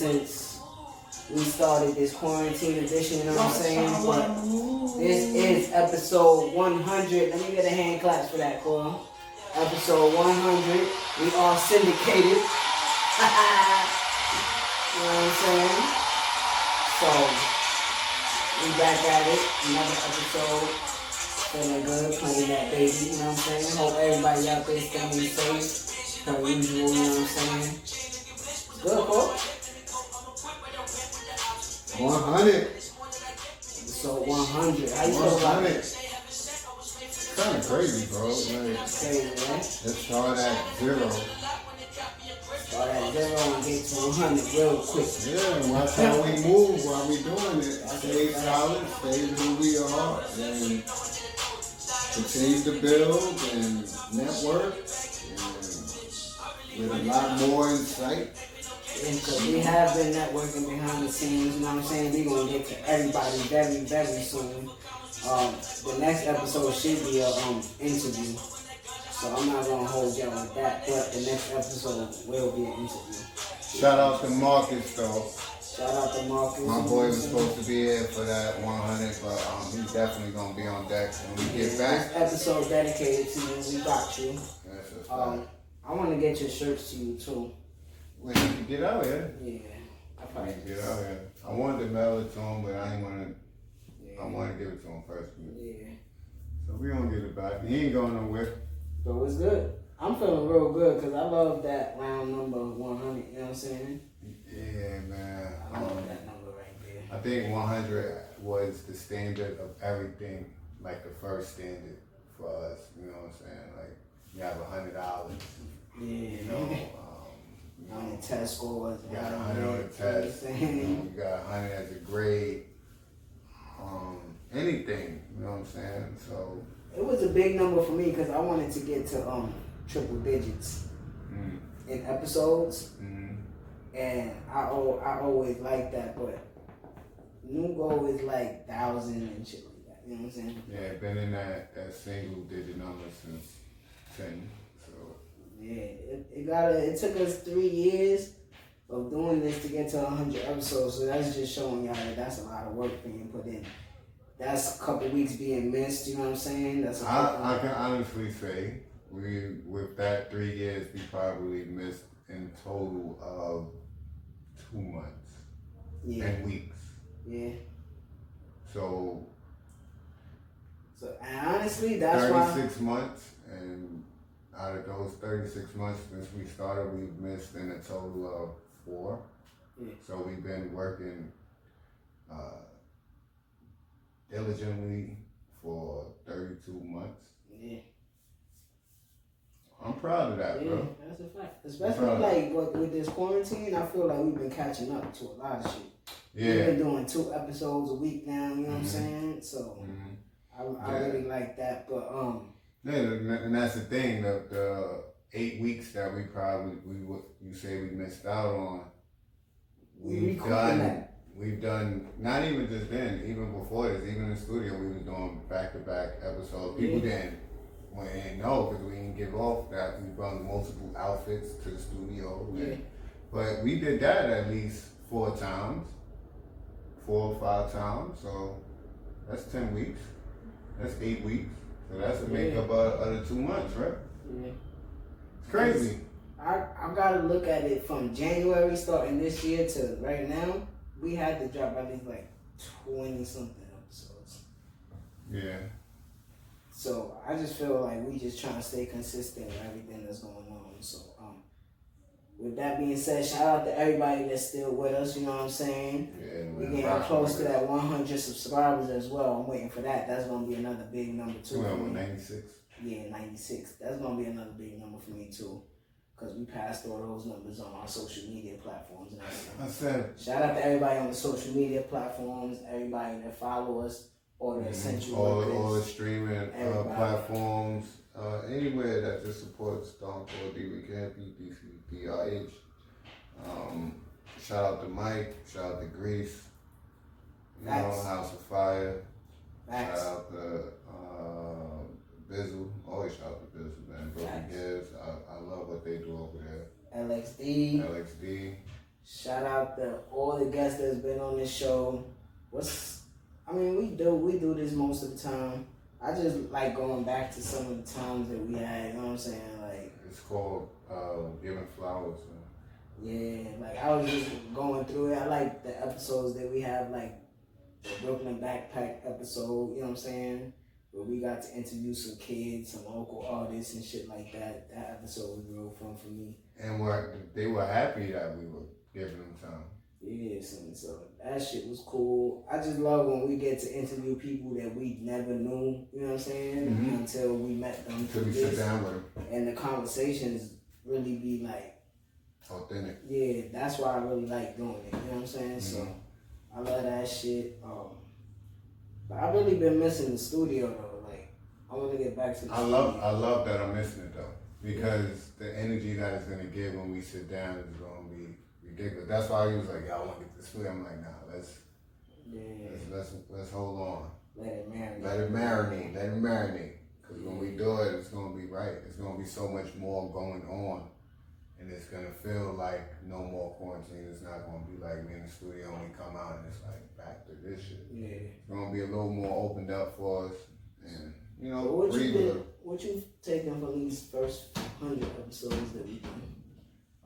since we started this quarantine edition. You know what I'm saying? But this is episode 100. Let me get a hand clap for that, Cole. Episode 100. We are syndicated. you know what I'm saying? So, we back at it. Another episode. Feeling good, playing that baby. You know what I'm saying? Hope everybody out there staying safe. Per usual, you know what I'm saying? Good, Cole. 100. So 100. How you feel 100. it? Kind of crazy, bro. Like, Crazy, right? let's start at zero. Start at zero and get to 100 real quick. Yeah, watch how we move while we doing it. Stay solid, stay who we are, and continue to build and network. And with a lot more insight. Because we have been networking behind the scenes, you know what I'm saying? We're going to get to everybody very, very soon. Um, the next episode should be a um, interview. So I'm not going to hold y'all with that, but the next episode will be an interview. Shout out to Marcus though. Shout out to Marcus. My boy was supposed to be here for that 100, but um, he's definitely gonna be on deck when we get back. This episode dedicated to you. We got you. Um, I want to get your shirts to you too. When you can get out here, Yeah. I probably can get out here. I wanted to mail it to him, but I didn't want to. Yeah. I wanted to give it to him first. Yeah. So we gonna get it back. He ain't going nowhere. So it's good. I'm feeling real good because I love that round number 100. You know what I'm saying? Yeah, man. I love Um, that number right there. I think 100 was the standard of everything, like the first standard for us. You know what I'm saying? Like you have a hundred dollars. Yeah. You know when the test scores, was. You got 100 on the test. You, know, you got 100 as a grade. Um, anything, you know what I'm saying? So. It was a big number for me because I wanted to get to um, triple digits mm. in episodes. Mm. And I, I always like that, but new goal is like thousand and shit like that. You know what I'm saying? Yeah, been in that, that single digit number since 10. Yeah, it, it got it took us three years of doing this to get to 100 episodes. So that's just showing y'all that that's a lot of work being put in. That's a couple weeks being missed. You know what I'm saying? That's a I, I can honestly say we with that three years we probably missed in total of two months yeah, and weeks. yeah. So So and honestly, that's why. 36 months out of those 36 months since we started we've missed in a total of four. Yeah. So we've been working uh, diligently for 32 months. Yeah, I'm proud of that, yeah, bro. that's a fact. Especially like with, with this quarantine, I feel like we've been catching up to a lot of shit. Yeah. We've been doing two episodes a week now. You know what I'm Mhm. saying? So Mhm. I, I Yeah. really like that, but um, Yeah, and that's the thing. The, the eight weeks that we probably we you say we missed out on. we We've done. that. We've done not even just then, even before this, even in the studio, we was doing back to back episodes. People Yeah. didn't, well, didn't know because we didn't give off that we brought multiple outfits to the studio. and- Yeah. But we did that at least four times, four or five times. So that's ten weeks. That's eight weeks. So that's a makeup of, of the two months, right? Yeah. It's crazy. I, I gotta look at it from January starting this year to right now. We had to drop at least like twenty something episodes. Yeah. So I just feel like we just trying to stay consistent with everything that's going on. So with that being said, shout out to everybody that's still with us. You know what I'm saying? Yeah. We man, getting close to that 100 subscribers as well. I'm waiting for that. That's gonna be another big number too. Two for hundred me. ninety six. Yeah, 96. That's gonna be another big number for me too. Cause we passed all those numbers on our social media platforms and everything. I said Shout out to everybody on the social media platforms, everybody that follow us or that sent you all, records. all the streaming uh, platforms, uh, anywhere that just supports Don Paul D. Campy, DCBRH. Um, shout out to Mike, shout out to Grease, you know, House of Fire, Facts. shout out to uh, Bizzle, always shout out to Bizzle, man. Broken Facts. Gibbs, I, I love what they do over there. LXD. LXD, Shout out to all the guests that's been on this show. What's I mean, we do we do this most of the time. I just like going back to some of the times that we had, you know what I'm saying? Like it's called uh, Giving Flowers. Yeah, like I was just going through it. I like the episodes that we have, like the Brooklyn Backpack episode. You know what I'm saying? Where we got to interview some kids, some local artists, and shit like that. That episode was real fun for me. And we're, they were happy that we were giving them time. Yes, and so that shit was cool. I just love when we get to interview people that we never knew. You know what I'm saying? Mhm. Until we met them Until we sit down with them, and the conversations really be like. authentic. Yeah, that's why I really like doing it. You know what I'm saying? So Mhm. I love that shit. Um, but I really been missing the studio though. Like I want to get back to the I studio. love I love that I'm missing it though because the energy that it's gonna give when we sit down is gonna be ridiculous. That's why he was like, "Y'all want to get this food?" I'm like, "Nah, let's yeah, let's let's, let's hold on, let it marinate. let it marinate, let it marinate." Because when we do it, it's gonna be right. It's gonna be so much more going on, and it's gonna feel like no more quarantine. It's not gonna be like we in the studio and we come out and it's like back to this shit. Yeah. It's gonna be a little more opened up for us, and you know, But what you did, what you taken from these first hundred episodes that we've done?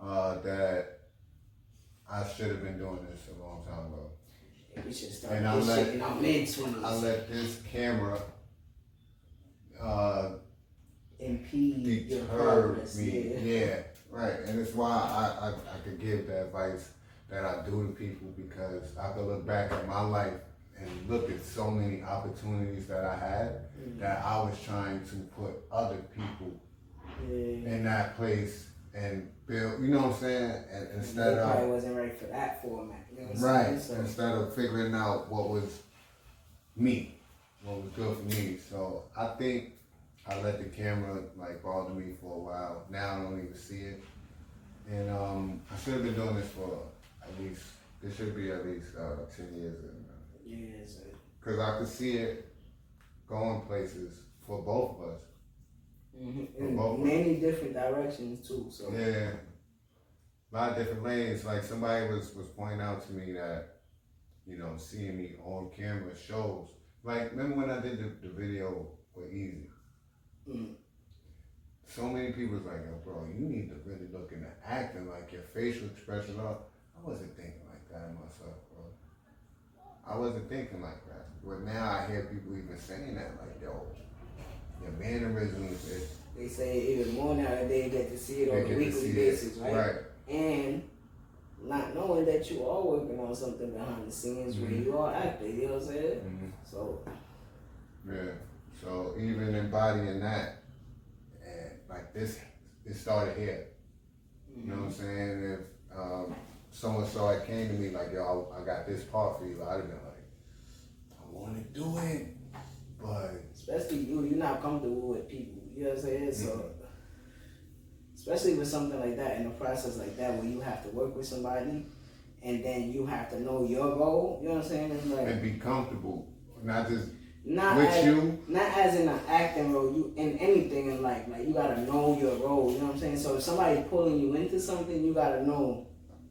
uh, that I should have been doing this a long time ago. Yeah, we should And I let- shit in our mid twenties. I let this camera uh, impede deter progress. me. Yeah. Yeah. right. And it's why I, I, I could give the advice that I do to people because I could look back at my life and look at so many opportunities that I had Mm. that I was trying to put other people in that place and build, you know what I'm saying? And instead of probably wasn't ready for that format. You know Right. So, Instead of figuring out what was me, what was good for me. So I think I let the camera like bother me for a while. Now I don't even see it. And um, I should have been doing this for at least, this should be at least uh, 10 years. yeah, so, Because I could see it going places for both of us. mhm. For in both. many different directions too. So Yeah. A lot of different lanes. Like somebody was, was pointing out to me that, you know, seeing me on camera shows. Like, remember when I did the, the video with Easy? Mm. So many people was like, yo, bro, you need to really look into acting, like your facial expression. Up. I wasn't thinking like that myself, bro. I wasn't thinking like that. But now I hear people even saying that, like, yo, your mannerisms, it, they say even more now that they get to see it on a weekly basis, right? Right. And not knowing that you are working on something behind the scenes where Mhm. you are acting, you know what I'm saying? Mhm. So Yeah. So even embodying that, and like this, it started here. You know what I'm saying? If um, so and so had came to me like, yo, I, I got this part for you, I'd have been like, I want to do it, but especially you, you're not comfortable with people. You know what I'm saying? So, Mm-hmm. especially with something like that in a process like that where you have to work with somebody and then you have to know your role. You know what I'm saying? Like and be comfortable, not just not with as, you. not as in an acting role. You in anything in life, like you gotta know your role. You know what I'm saying? So if somebody's pulling you into something, you gotta know.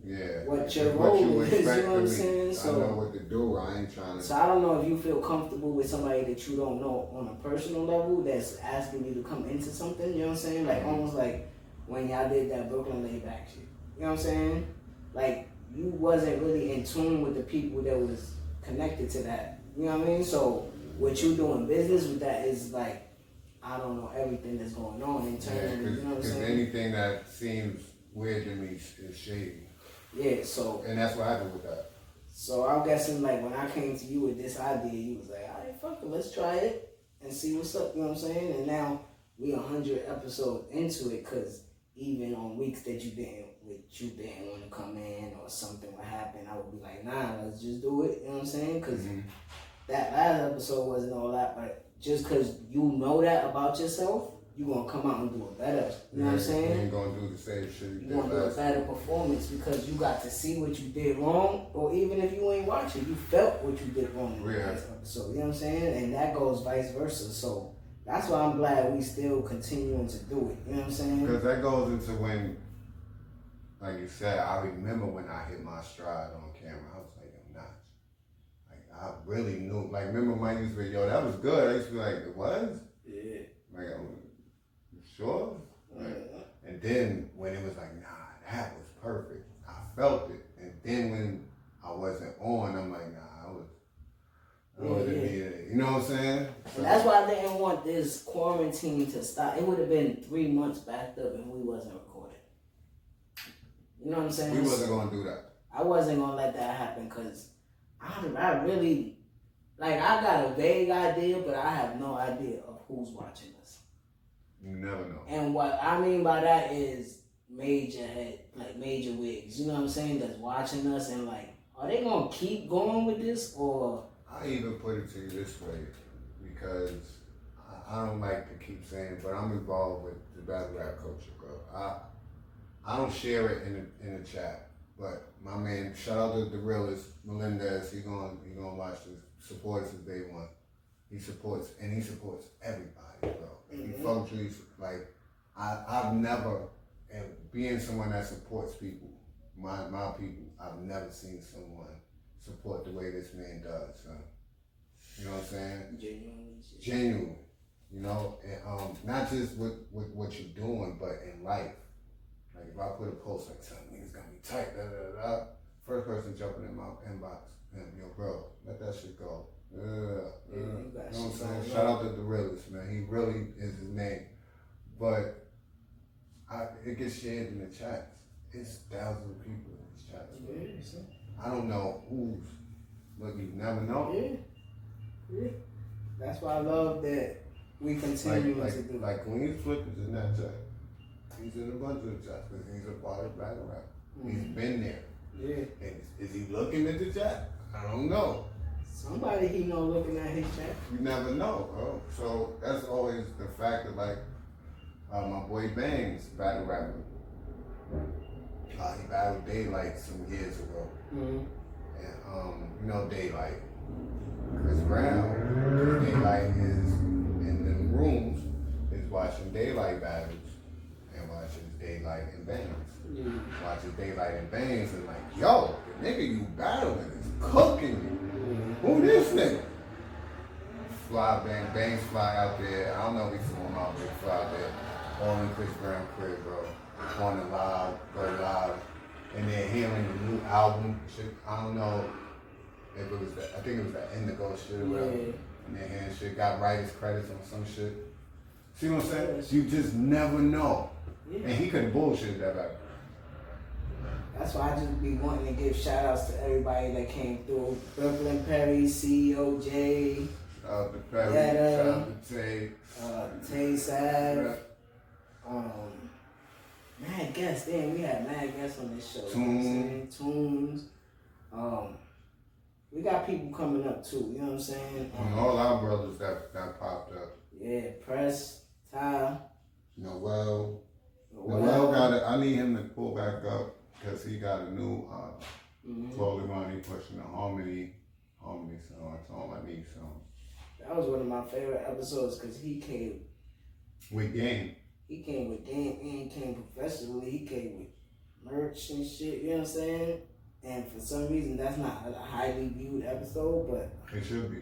Yeah. What your and role is, you know what I'm saying? I So- know what to do. I ain't trying to. So I don't know if you feel comfortable with somebody that you don't know on a personal level that's asking you to come into something. You know what I'm saying? Like almost like when y'all did that Brooklyn layback shit. You know what I'm saying? Like you wasn't really in tune with the people that was connected to that. You know what I mean? So what you doing business with that is like I don't know everything that's going on Yeah, internally. you know what I'm because saying? anything that seems weird to me is shady, yeah. So and that's what I do with that. So I'm guessing like when I came to you with this idea, you was like, all right, fuck it, let's try it and see what's up. You know what I'm saying? And now we a hundred episodes into it, cause even on weeks that you didn't, with you didn't want to come in or something would happen, I would be like, nah, let's just do it. You know what I'm saying? Cause Mhm. That last episode wasn't all that, but just cause you know that about yourself, you gonna come out and do it better. You know what I'm saying? You ain't gonna do the same shit you you did want to do a better performance because you got to see what you did wrong, or even if you ain't watching, you felt what you did wrong in the Yeah. last episode. You know what I'm saying? And that goes vice versa. So that's why I'm glad we still continuing to do it. You know what I'm saying? Because that goes into when, like you said, I remember when I hit my stride on camera. I was like, I'm not. Like I really knew. Like remember Mike used to be, yo, that was good. I used to be like, it was. Yeah. Like, I'm, sure? Like, uh-huh. and then when it was like, nah, that was perfect. I felt it. And then when I wasn't on, I'm like, nah, I was. I wasn't Yeah, yeah. needed. You know what I'm saying? And that's why I didn't want this quarantine to stop. It would have been three months backed up and we wasn't recording. You know what I'm saying? we wasn't gonna do that. I wasn't gonna let that happen because I, I really, like, I got a vague idea, but I have no idea of who's watching us. You never know. And what I mean by that is major head, like major wigs. You know what I'm saying? That's watching us and like, are they gonna keep going with this or? I even put it to you this way because I, don't like to keep saying, but I'm involved with the battle rap culture, bro. I I don't share it in the in the chat, but my man, shout out to the realist Melendez. He gonna he gonna watch this. Supports his day one. He supports and he supports everybody, bro. He Mhm. fucks with like I I've never and being someone that supports people, my my people, I've never seen someone support the way this man does, son. You know what I'm saying? Genuinely, shit. Genuine. You know, and um, not just with, with what you're doing, but in life. Like if I put a post like something niggas gonna be tight, da da da. First person jumping in my inbox, man, yo, bro, let that shit go. Yeah, you you know what I'm saying? Shout out to the realist, man. He really is his name. But I, it gets shared in the chats. It's thousands of people in these chats. Yeah, I don't know who's, but you never know. yeah, yeah. That's why I love that we continue Like, to like, do. like when he's flipping in that chat, he's in a bunch of chats because he's a part of battle rap. He's been there. Yeah, And is, is he looking at the chat? I don't know. somebody he know looking at his chat. You never know, bro. So that's always the fact that like uh, my boy Bangs, battle rapper. Uh, he battled Daylyt some years ago. Mm-hmm. And um, you know Daylyt. Chris Brown. Daylyt is in the rooms is watching Daylyt battles Daylyt and Bangs. Mm-hmm. Yeah. Watches Daylyt and Bangs and like, yo, the nigga you battling is cooking you. Mm-hmm. Who this nigga? Fly Bang, Bangs fly out there. I don't know if he flew him out there, fly out there. In Chris Brown crib, bro. On the live, go live. And then hearing the new album shit. I don't know if it was the, I think it was the Indigo shit or whatever. Yeah. And then hearing shit, got writers credits on some shit. See what I'm saying? You just never know. Yeah. And he couldn't bullshit that back. That's why I just be wanting to give shout outs to everybody that came through. Brooklyn Perry, CEO J, Shout out to Perry, shout uh, out to Tay. uh, Tay Sav, um, mad guests. Damn, we had mad guests on this show. You know Tunes. Um, we got people coming up too. You know what I'm saying? And all our brothers that that popped up. Yeah, Press, Ty, Noel. Noel. Noel got it. I need him to pull back up because he got a new uh, Mhm. clothing line. He pushing the harmony, harmony song. That's all I need. So That was one of my favorite episodes because he came, with game. he came with game and he came professionally. He came with merch and shit. You know what I'm saying? And for some reason, that's not a highly viewed episode, but It should be.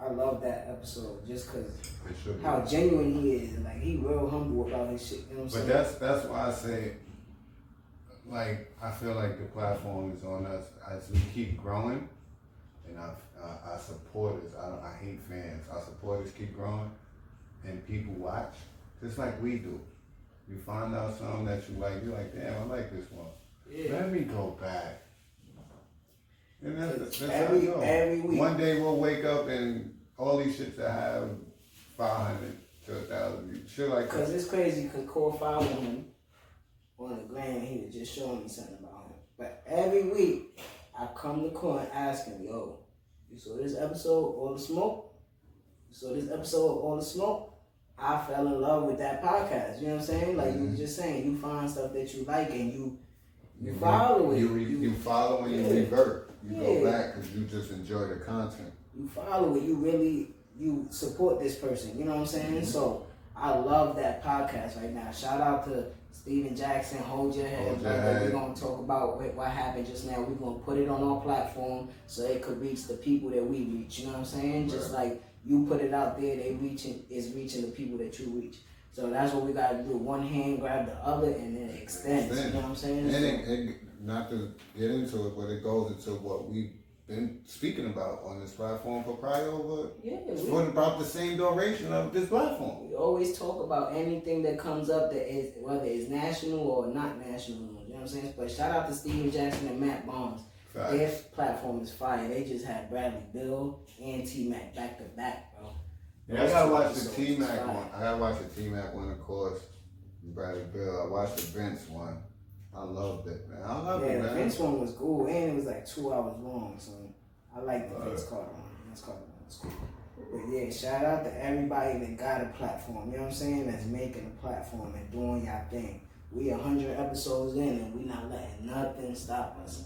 I love that episode just because It should be. how genuine he is. Like he real humble about his shit. You know what I'm But saying? that's that's why I say, like, I feel like the platform is on us as we keep growing, and our, our, our supporters. I I hate fans. Our supporters keep growing, and people watch just like we do. You find out something that you like, you're like, damn, I like this one. yeah. Let me go back. And that's, that's Every- how it every week. One day we'll wake up and all these shits that have 500 to a 1,000, shit like Cause that. it's crazy. Cause Cole followed him on the gram. He was just showing me something about him. But every week, I come to Cole and ask him, "Yo, you saw this episode, All the Smoke? You saw this episode, All the Smoke?" I fell in love with that podcast. You know what I'm saying? Like you Mhm. were just saying, you find stuff that you like and you you re- follow it. You, re- You- you follow and you Yeah. revert. You go back because you just enjoy the content. you follow it, you really you support this person. You know what I'm saying? Mm-hmm. So I love that podcast right now. Shout out to Stephen Jackson. Hold your head. Hold your head. We're gonna talk about what, what happened just now. We're gonna put it on our platform so it could reach the people that we reach. You know what I'm saying? Just like you put it out there, they reaching is reaching the people that you reach. So that's what we gotta do. One hand grab the other and then extend. extends. You know what I'm saying? And So- it, it, not to get into it, but it goes into what we've been speaking about on this platform for probably over yeah, we, for about the same duration of this platform. We always talk about anything that comes up that is whether it's national or not national. You know what I'm saying? But shout out to Stephen Jackson and Matt Barnes. Their platform is fire. They just had Bradley Beal and T Mac back to back, bro. Yeah, I gotta watch the T Mac one. I gotta watch the T Mac one, of course. Bradley Beal. I watched the Vince one. I loved it, man. I love Yeah, it, the. Vince one was cool and it was like two hours long, so I like the. Vince Carter one. Vince Carter one was cool. But yeah, shout out to everybody that got a platform. You know what I'm saying? That's making a platform and doing y'all thing. We a hundred episodes in and we not letting nothing stop us.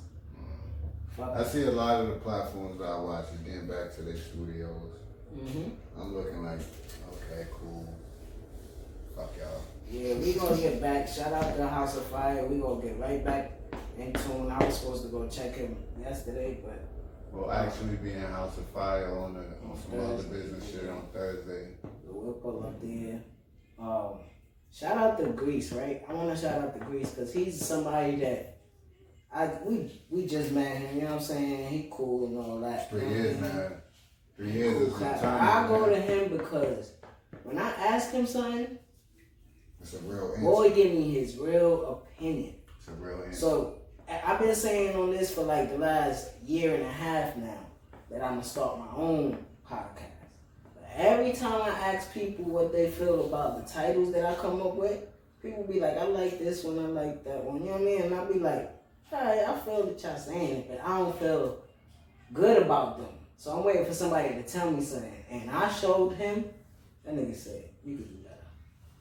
I see a lot of the platforms that I watch is getting back to their studios. hmm I'm looking like, okay, cool. Fuck y'all. Yeah, we gonna get back. Shout out to House of Fire. We gonna get right back in tune. I was supposed to go check him yesterday, but We'll actually be in House of Fire on, the, on some other Thursday. business shit on Thursday. we'll pull up there. Um, shout out to Grease, right? I want to shout out to Grease because he's somebody that I we we just met him. You know what I'm saying? He cool and all that. Three you know what I years, mean? man. Three years is some time. I go to him because when I ask him something, It's a real answer. boy, give me his real opinion. It's a real answer. So I've been saying on this for like the last year and a half now that I'm gonna start my own podcast. But every time I ask people what they feel about the titles that I come up with, people be like, "I like this one, I like that one." You know what I mean? And I be like, "Hey, I feel that y'all saying it, but I don't feel good about them." So I'm waiting for somebody to tell me something, and I showed him. That nigga said, "You can do better,"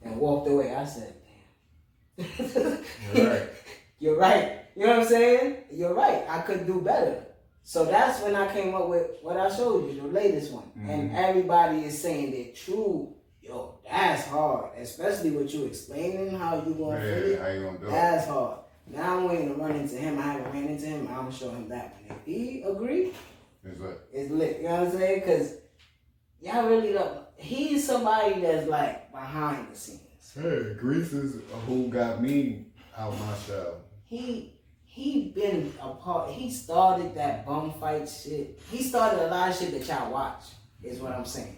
and walked away. I said, "Damn." You're right. You're right. You know what I'm saying? You're right. I could do better. So that's when I came up with what I showed you, the latest one. And mm-hmm. everybody is saying that true, yo, that's hard. Especially with you explaining how you gonna fit it. how you gonna do it? That's hard. Now I'm waiting to run into him. I haven't ran into him. I'm gonna show him that one. If he agree, It's like, it's lit. You know what I'm saying? Cause y'all really don't. He's somebody that's like behind the scenes. hey, Grease is who got me out my shell. he he been a part. He started that bum fight shit. He started a lot of shit that y'all watch. Is what I'm saying.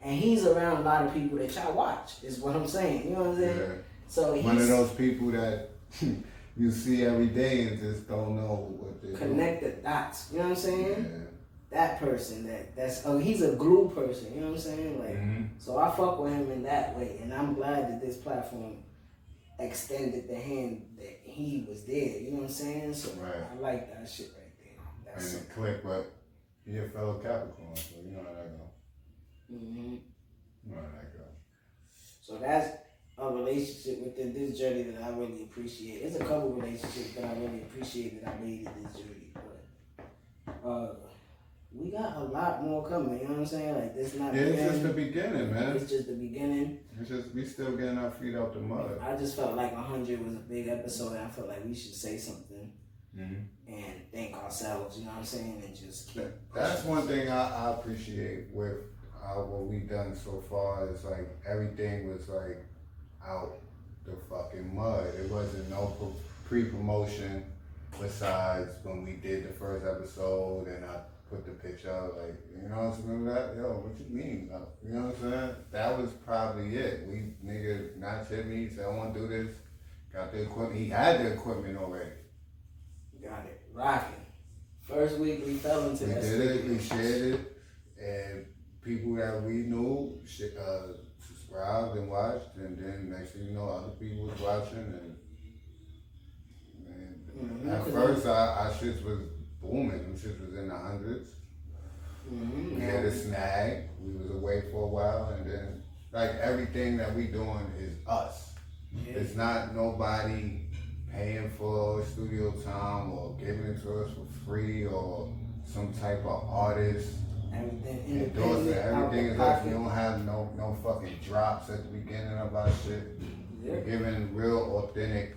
And he's around a lot of people that y'all watch. Is what I'm saying. You know what I'm saying? Yeah. So One of those people that you see every day and just don't know what they connect the dots. You know what I'm saying? Yeah. That person that that's oh he's a glue person. You know what I'm saying? Like Mhm. so I fuck with him in that way, and I'm glad that this platform extended the hand that he was there. You know what I'm saying? So Right. I like that shit right there. That's And it clicked, but He a fellow Capricorn, so you know how that go. hmm You know how that go. So that's a relationship within this journey that I really appreciate. It's a couple relationships that I really appreciate that I made in this journey, but uh, we got a lot more coming. You know what I'm saying? Like this not. Yeah, it's just the beginning, man. It's just the beginning. It's just we still getting our feet out the mud. I just felt like 100 was a big episode, and I felt like we should say something Mm-hmm. and thank ourselves. You know what I'm saying? And just keep. That's one thing I, I appreciate with uh, what we've done so far is like everything was like out the fucking mud. It wasn't no pre-promotion besides when we did the first episode and I put the picture out like, you know, remember that? Yo, what you mean? You know what I'm saying? That was probably it. We nigga not hit me, said I want to do this. Got the equipment. He had the equipment already. Got it. Rocking. First week we fell into We that. did it, we shared it, and people that we knew uh, subscribed and watched, and then next thing you know, other people was watching, and, and Mhm, at first I, shits was booming, them shits was in the hundreds. Mhm, We had a snag, we was away for a while, and then like everything that we doing is us. yeah. It's not nobody paying for studio time or giving it to us for free or some type of artist Everything endorsing. independent. out Everything is like we don't have no no fucking drops at the beginning of our shit. Yeah. We're giving real authentic,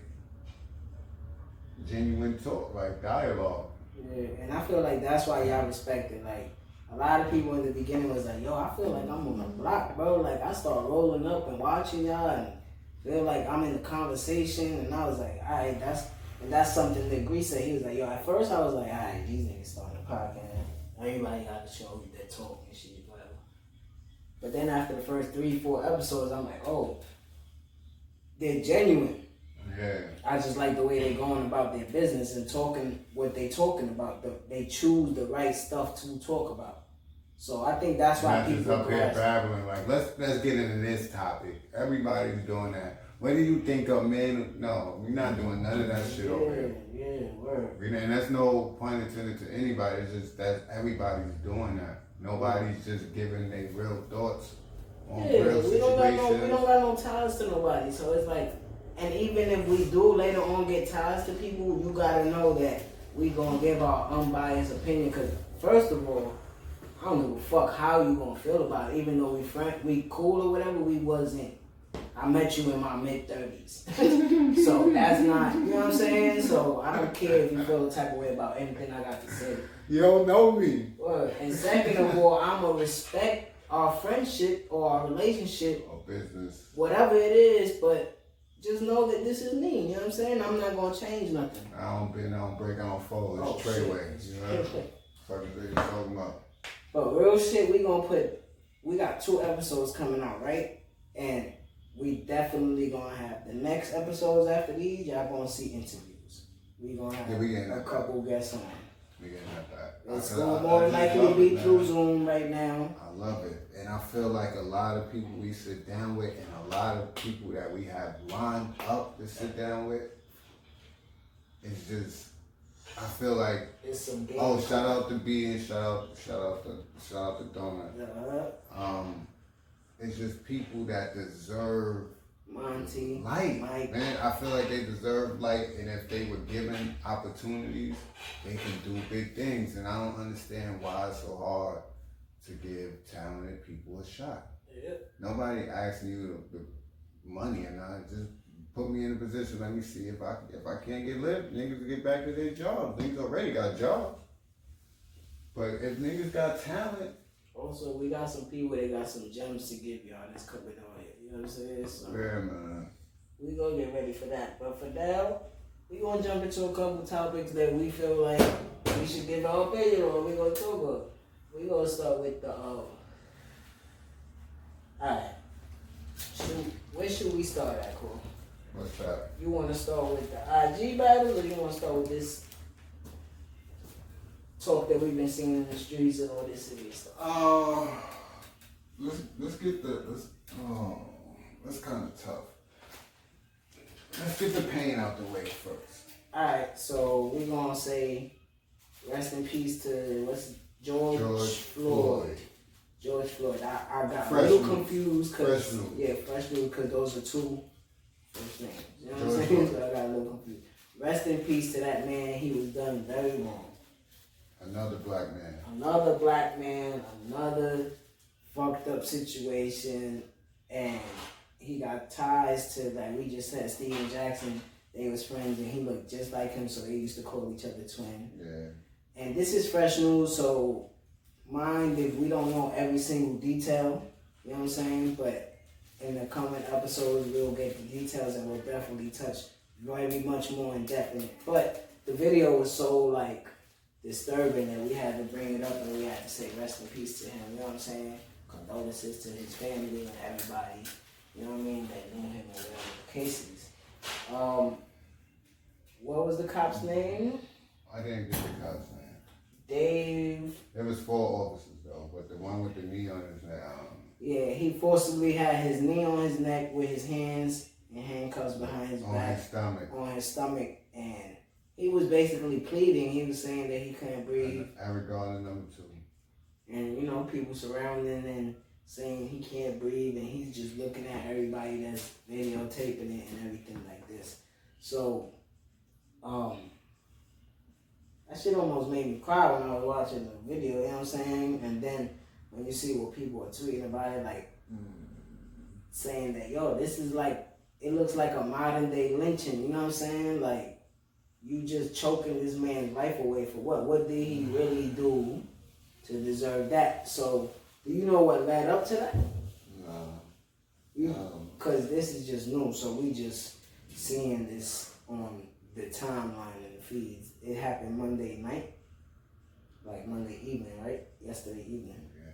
genuine talk, like dialogue. And I feel like that's why y'all respect it. Like a lot of people in the beginning was like, "Yo, I feel like I'm on the block, bro." Like I start rolling up and watching y'all and feel like I'm in the conversation, and I was like, "All right, that's." And that's something that Grease said. He was like, "Yo," at first I was like, "All right, these niggas starting a podcast. Everybody got to show you their talk and shit, whatever." But then after the first three, four episodes, I'm like, "Oh, they're genuine." Yeah. I just like the way they're going about their business and talking what they're talking about. The, they choose the right stuff to talk about. So I think that's why Not just people up here babbling like let's let's get into this topic. Everybody's doing that. What do you think of men? No, we're not doing none of that shit over here. Yeah, yeah, word. And that's no pun intended to anybody. It's just that everybody's doing that. Nobody's just giving their real thoughts on Yeah, real we don't got no, we situations. don't got no ties to nobody. So it's like, and even if we do later on get ties to people, you gotta know that we gonna give our unbiased opinion. Cause first of all, I don't give a fuck how you gonna feel about it. Even though we friend, we cool or whatever, we wasn't. I met you in my mid thirties, so that's not. You know what I'm saying? So I don't care if you feel the type of way about anything I got to say. You don't know me. Word. And second of all, I'ma respect our friendship or our relationship Or business. whatever it is, but just know that this is me. You know what I'm saying? I'm not gonna change nothing. I don't bend, I don't break, I don't fold. It's Oh, Treyway. You know? Fucking thing you talking about. but real shit, we gonna put. We got two episodes coming out, right? And we definitely gonna have the next episodes after these. Y'all gonna see interviews. We gonna have Yeah, we a couple guests on. We getting at. It's I- gonna more I than just likely be it, through Zoom right now. I love it. And I feel like a lot of people we sit down with and a lot of people that we have lined up to sit down with, it's just, I feel like, It's some game. oh, shout out to B and shout out, shout out to, shout out to Donut. Uh, Um, it's just people that deserve Monty, light, Mike. man. I feel like they deserve light, and if they were given opportunities, they can do big things. And I don't understand why it's so hard to give talented people a shot. Yep. Nobody asking you the, the money, and I just put me in a position. Let me see if I if I can't get lit, niggas get back to their jobs. Niggas already got jobs, but if niggas got talent, Also, we got some people that got some gems to give y'all that's coming on here. You know what I'm saying? So yeah, man. we gonna get ready for that. But for now, we gonna jump into a couple topics that we feel like we should give our opinion on. We gonna talk about. We gonna start with the. Uh, Alright. Should, where should we start at, Cole? What's that? You want to start with the IG battles, or you want to start with this talk that we've been seeing in the streets and all this city stuff? Uh, let's let's get the let's oh that's kind of tough. Let's get the pain out the way first. Alright, so we're gonna say rest in peace to what's George, George Floyd. Floyd. George Floyd. I, I got Fresh a little confused because yeah, fresh news because those are two first names. You know what I'm saying? So I got a little confused. Rest in peace to that man. He was done very wrong. Another black man. Another black man, another fucked up situation, and he got ties to like we just said, Stephen Jackson. They was friends, and he looked just like him, so they used to call each other twin. Yeah. And this is fresh news, so mind if we don't know every single detail, you know what I'm saying? But in the coming episodes, we'll get the details and we'll definitely touch very much more in depth in it. But the video was so like disturbing that we had to bring it up and we had to say rest in peace to him, you know what I'm saying? Condolences to his family and everybody, you know what I mean, that knew him or whatever the case. Um, what was the cop's name? I didn't get the cop's name. Dave. There was four officers though, but the one with the knee on his neck. Um, Yeah, he forcibly had his knee on his neck with his hands and handcuffs behind his on back his stomach. on his stomach, and he was basically pleading. He was saying that he couldn't breathe, Eric Garner number two. and you know people surrounding and saying he can't breathe, and he's just looking at everybody that's videotaping it and everything like this. So, um, that shit almost made me cry when I was watching the video. You know what I'm saying? And then when you see what people are tweeting about it, like saying that yo, this is like it looks like a modern day lynching. You know what I'm saying? Like you just choking this man's life away for what? What did he really do to deserve that? So you know what led up to that? No. You, Um, Cause this is just new, so we just seeing this on the timeline and the feeds. It happened Monday night, like Monday evening, right? Yesterday evening, yeah.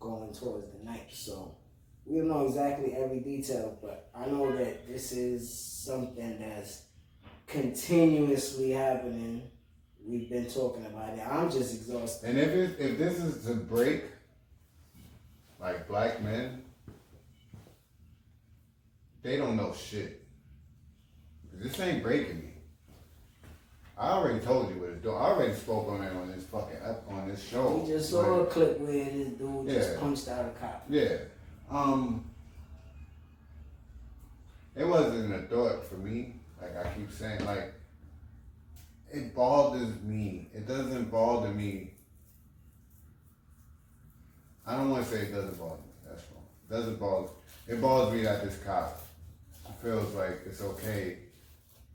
going towards the night. So we don't know exactly every detail, but I know that this is something that's continuously happening. We've been talking about it. I'm just exhausted. And if it, if this is to break, like black men, they don't know shit. This ain't breaking me. I already told you what it's doing. I already spoke on it on this fucking ep- on this show. We just saw a clip where this dude just Yeah. punched out a cop. Yeah. Um. It wasn't a thought for me. Like I keep saying, like it bothers me. It doesn't bother me. I don't want to say it doesn't bother me. That's wrong. It doesn't bother. It bothers me that this cop feels like it's okay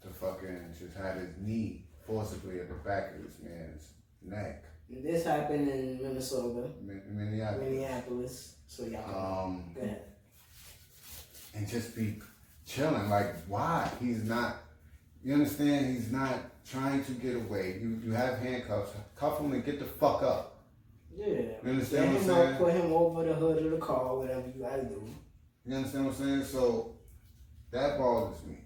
to fucking just have his knee forcibly at the back of this man's neck. This happened in Minnesota, Min- Minneapolis. Minneapolis. So y'all Um. go ahead. and just be chilling. Like, why? He's not. You understand? He's not trying to get away. You you have handcuffs. Cuff him and get the fuck up. Yeah. You understand what I'm up, put him over the hood of the car, whatever you gotta do. You understand what I'm saying? So that bothers me.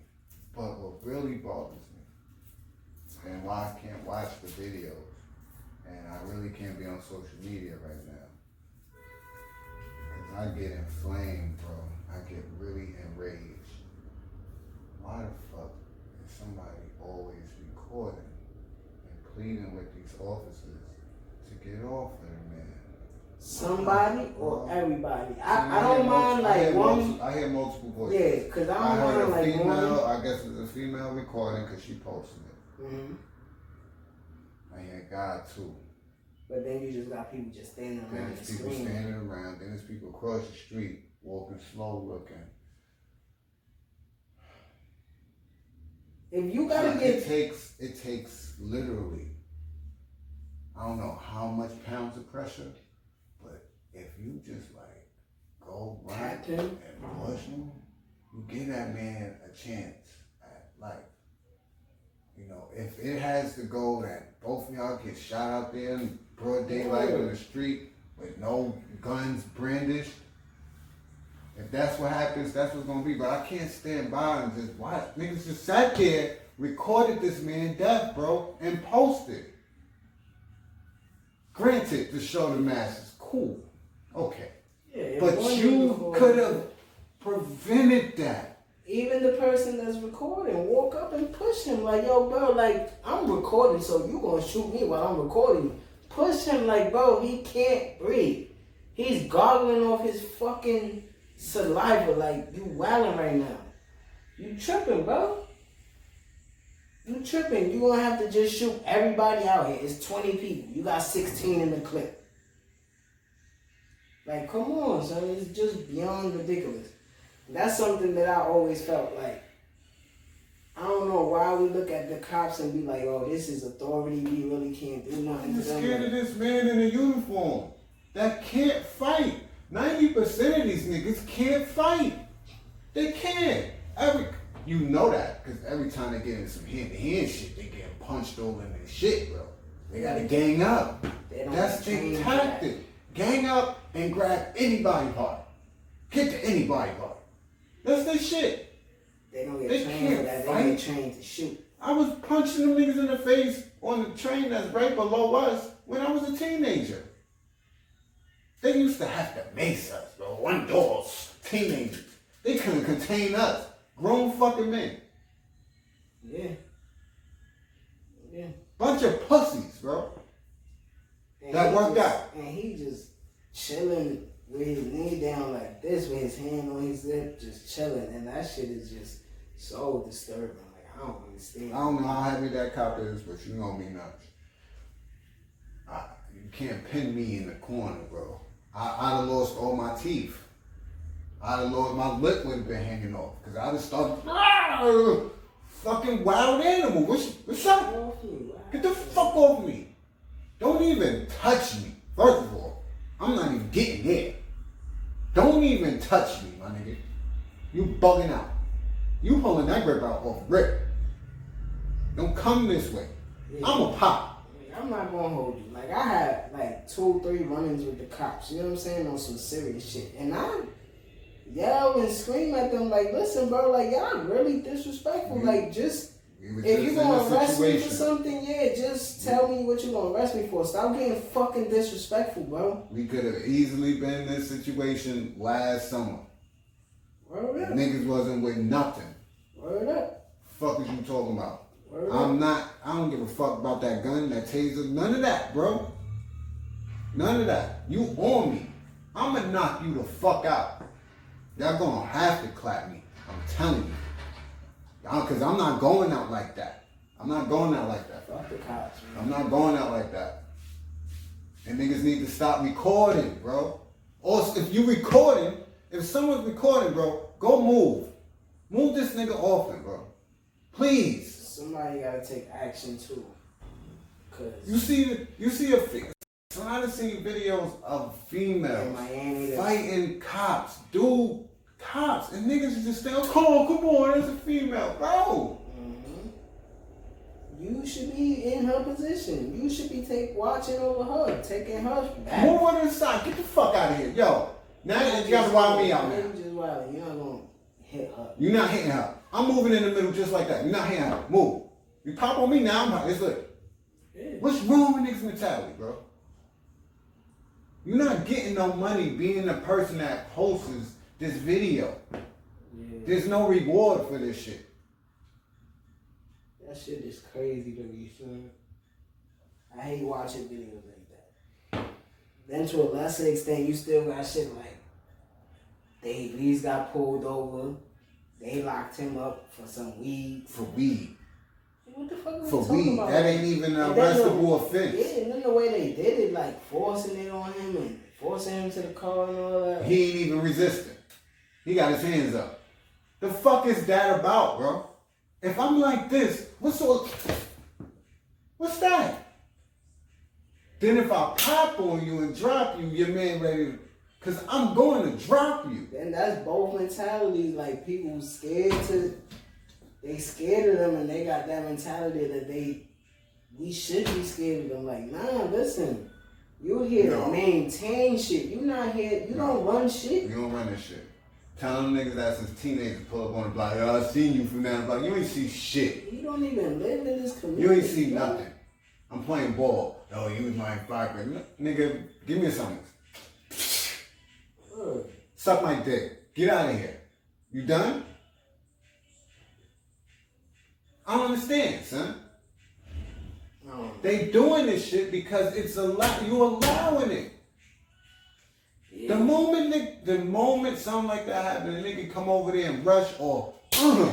But what really bothers me, and why I can't watch the videos, and I really can't be on social media right now, because I get inflamed, bro. I get really enraged. Why the fuck is somebody always recording and pleading with these officers to get off there, man? Somebody or everybody. I, I don't mind I like one. multiple- I hear multiple voices. Yeah, cause I I don't heard mind like female, one. I guess it's a female recording because she posted it. hmm I hear God too. But then you just got people just standing Then around and there's people screaming. standing around. Then there's people across the street walking slow looking. If you gotta it get takes it takes literally. I don't know how much pounds of pressure, but if you just like go right and push him, you give that man a chance at life. You know, if it has to go that both of y'all get shot out there in broad daylight on the street with no guns brandished, if that's what happens, that's what's gonna be. But I can't stand by and just watch. Niggas just sat there, recorded this man death, bro, and posted. Granted, to show the masses, cool, okay. yeah, But you could have prevented that. Even the person that's recording walk up and push him like, yo, bro, like I'm recording, so you gonna shoot me while I'm recording. push him like, bro, he can't breathe. He's goggling off his fucking saliva like you wilding right now. You tripping, bro. You tripping. You gonna have to just shoot everybody out here. It's 20 people. You got 16 in the clip. Like, come on, son. It's just beyond ridiculous. That's something that I always felt like. I don't know why we look at the cops and be like, oh, this is authority. We really can't do nothing. Them. scared of this man in a uniform that can't fight. 90% of these niggas can't fight. They can't. Every you know that because every time they get in some hand to hand shit, they get punched over in their shit, bro. They gotta gang up. They don't That's their for that. tactic. Gang up and grab anybody part. Get to anybody part. That's their shit. They don't get They trained for can't that. fight. They get trained to shoot. I was punching them niggas in the face on the train that's right below us when I was a teenager. They used to have to mace us, bro. One doors, teenagers. They couldn't contain us. Grown fucking men. Yeah. Yeah. Bunch of pussies, bro. And That worked just- out. And he just chilling with his knee down like this, with his hand on his lip, just chilling. And that shit is just so disturbing. Like I don't understand. I don't know how heavy that cop is, but you know me nuts. I, you can't pin me in the corner, bro. I, I'd have lost all my teeth. I'd have lost, my lip would have been hanging off. Because I'd have started, "Ah, fucking wild animal. What's, what's up? Get off me, wow. Get the fuck off me. Don't even touch me. First of all, I'm not even getting there. Don't even touch me, my nigga. You bugging out. You pulling that grip out off rip. Don't come this way. I'm a pop. Like, I'm not gonna hold you. Like I had like two, three run-ins with the cops. You know what I'm saying? On some serious shit, and I yell and scream at them like, "Listen, bro, like y'all really disrespectful. Like just if you gonna arrest me for something, yeah, just tell me what you gonna arrest me for. Stop getting fucking disrespectful, bro. We could have easily been in this situation last summer. Word up, Niggas wasn't with nothing. word up, Fuck is you talking about? word I'm up. not, I don't give a fuck about that gun, that taser, none of that, bro. None of that. You on me. I'm gonna knock you the fuck out. Y'all gonna have to clap me. I'm telling you. Y'all, Cause I'm not going out like that. I'm not going out like that. Fuck the cops. I'm not going out like that. And niggas need to stop recording, bro. Or if you recording, if someone's recording, bro, go move. Move this nigga off it, bro. Please. Somebody gotta take action too, cause You see, you see a. fe- So I done seen videos of females Miami, fighting cops, dude, cops, and niggas is just "Come on, come on, there's a female, bro." Mhm. You should be in her position. You should be take watching over her, taking her back. Move her to the side, get the fuck out of here, yo. Now you gotta wild me out You now. just wild. You're not gonna hit her. You're not hitting her. I'm moving in the middle just like that. You're not hitting her. Move. You pop on me now. I'm hot. It's lit. Yeah. What's wrong with niggas mentality, bro? You're not getting no money being the person that posts this video. Yeah. There's no reward for this shit. That shit is crazy to me, son. I hate watching videos like that. Then to a lesser extent, you still got shit like Daylyt's got pulled over. They locked him up for some weed. For weed. What the fuck are For weed. about? That ain't even an And then the- arrestable offense. Yeah, and then the way they did it, like forcing it on him and forcing him to the car and all that. He ain't even resisting. He got his hands up. The fuck is that about, bro? If I'm like this, what's all What's that? Then if I pop on you and drop you, your man ready to Cause I'm going to drop you. And that's both mentalities. Like people scared to, they scared of them, and they got that mentality that they, we should be scared of them. Like, nah, listen, you here No. to maintain shit. You not here. You don't run shit. You don't run this shit. Tell them niggas that since teenagers pull up on the block, yo, I seen you from down the block. You ain't see shit. You don't even live in this community. You ain't see bro. nothing. I'm playing ball. Oh, you was my five. Nigga, give me. Word. Suck my dick. Get out of here. You done? I don't understand, son. No. They doing this shit because it's a lot. You allowing it. Yeah. The moment they, the moment something like that happen, a nigga come over there and rush or uh,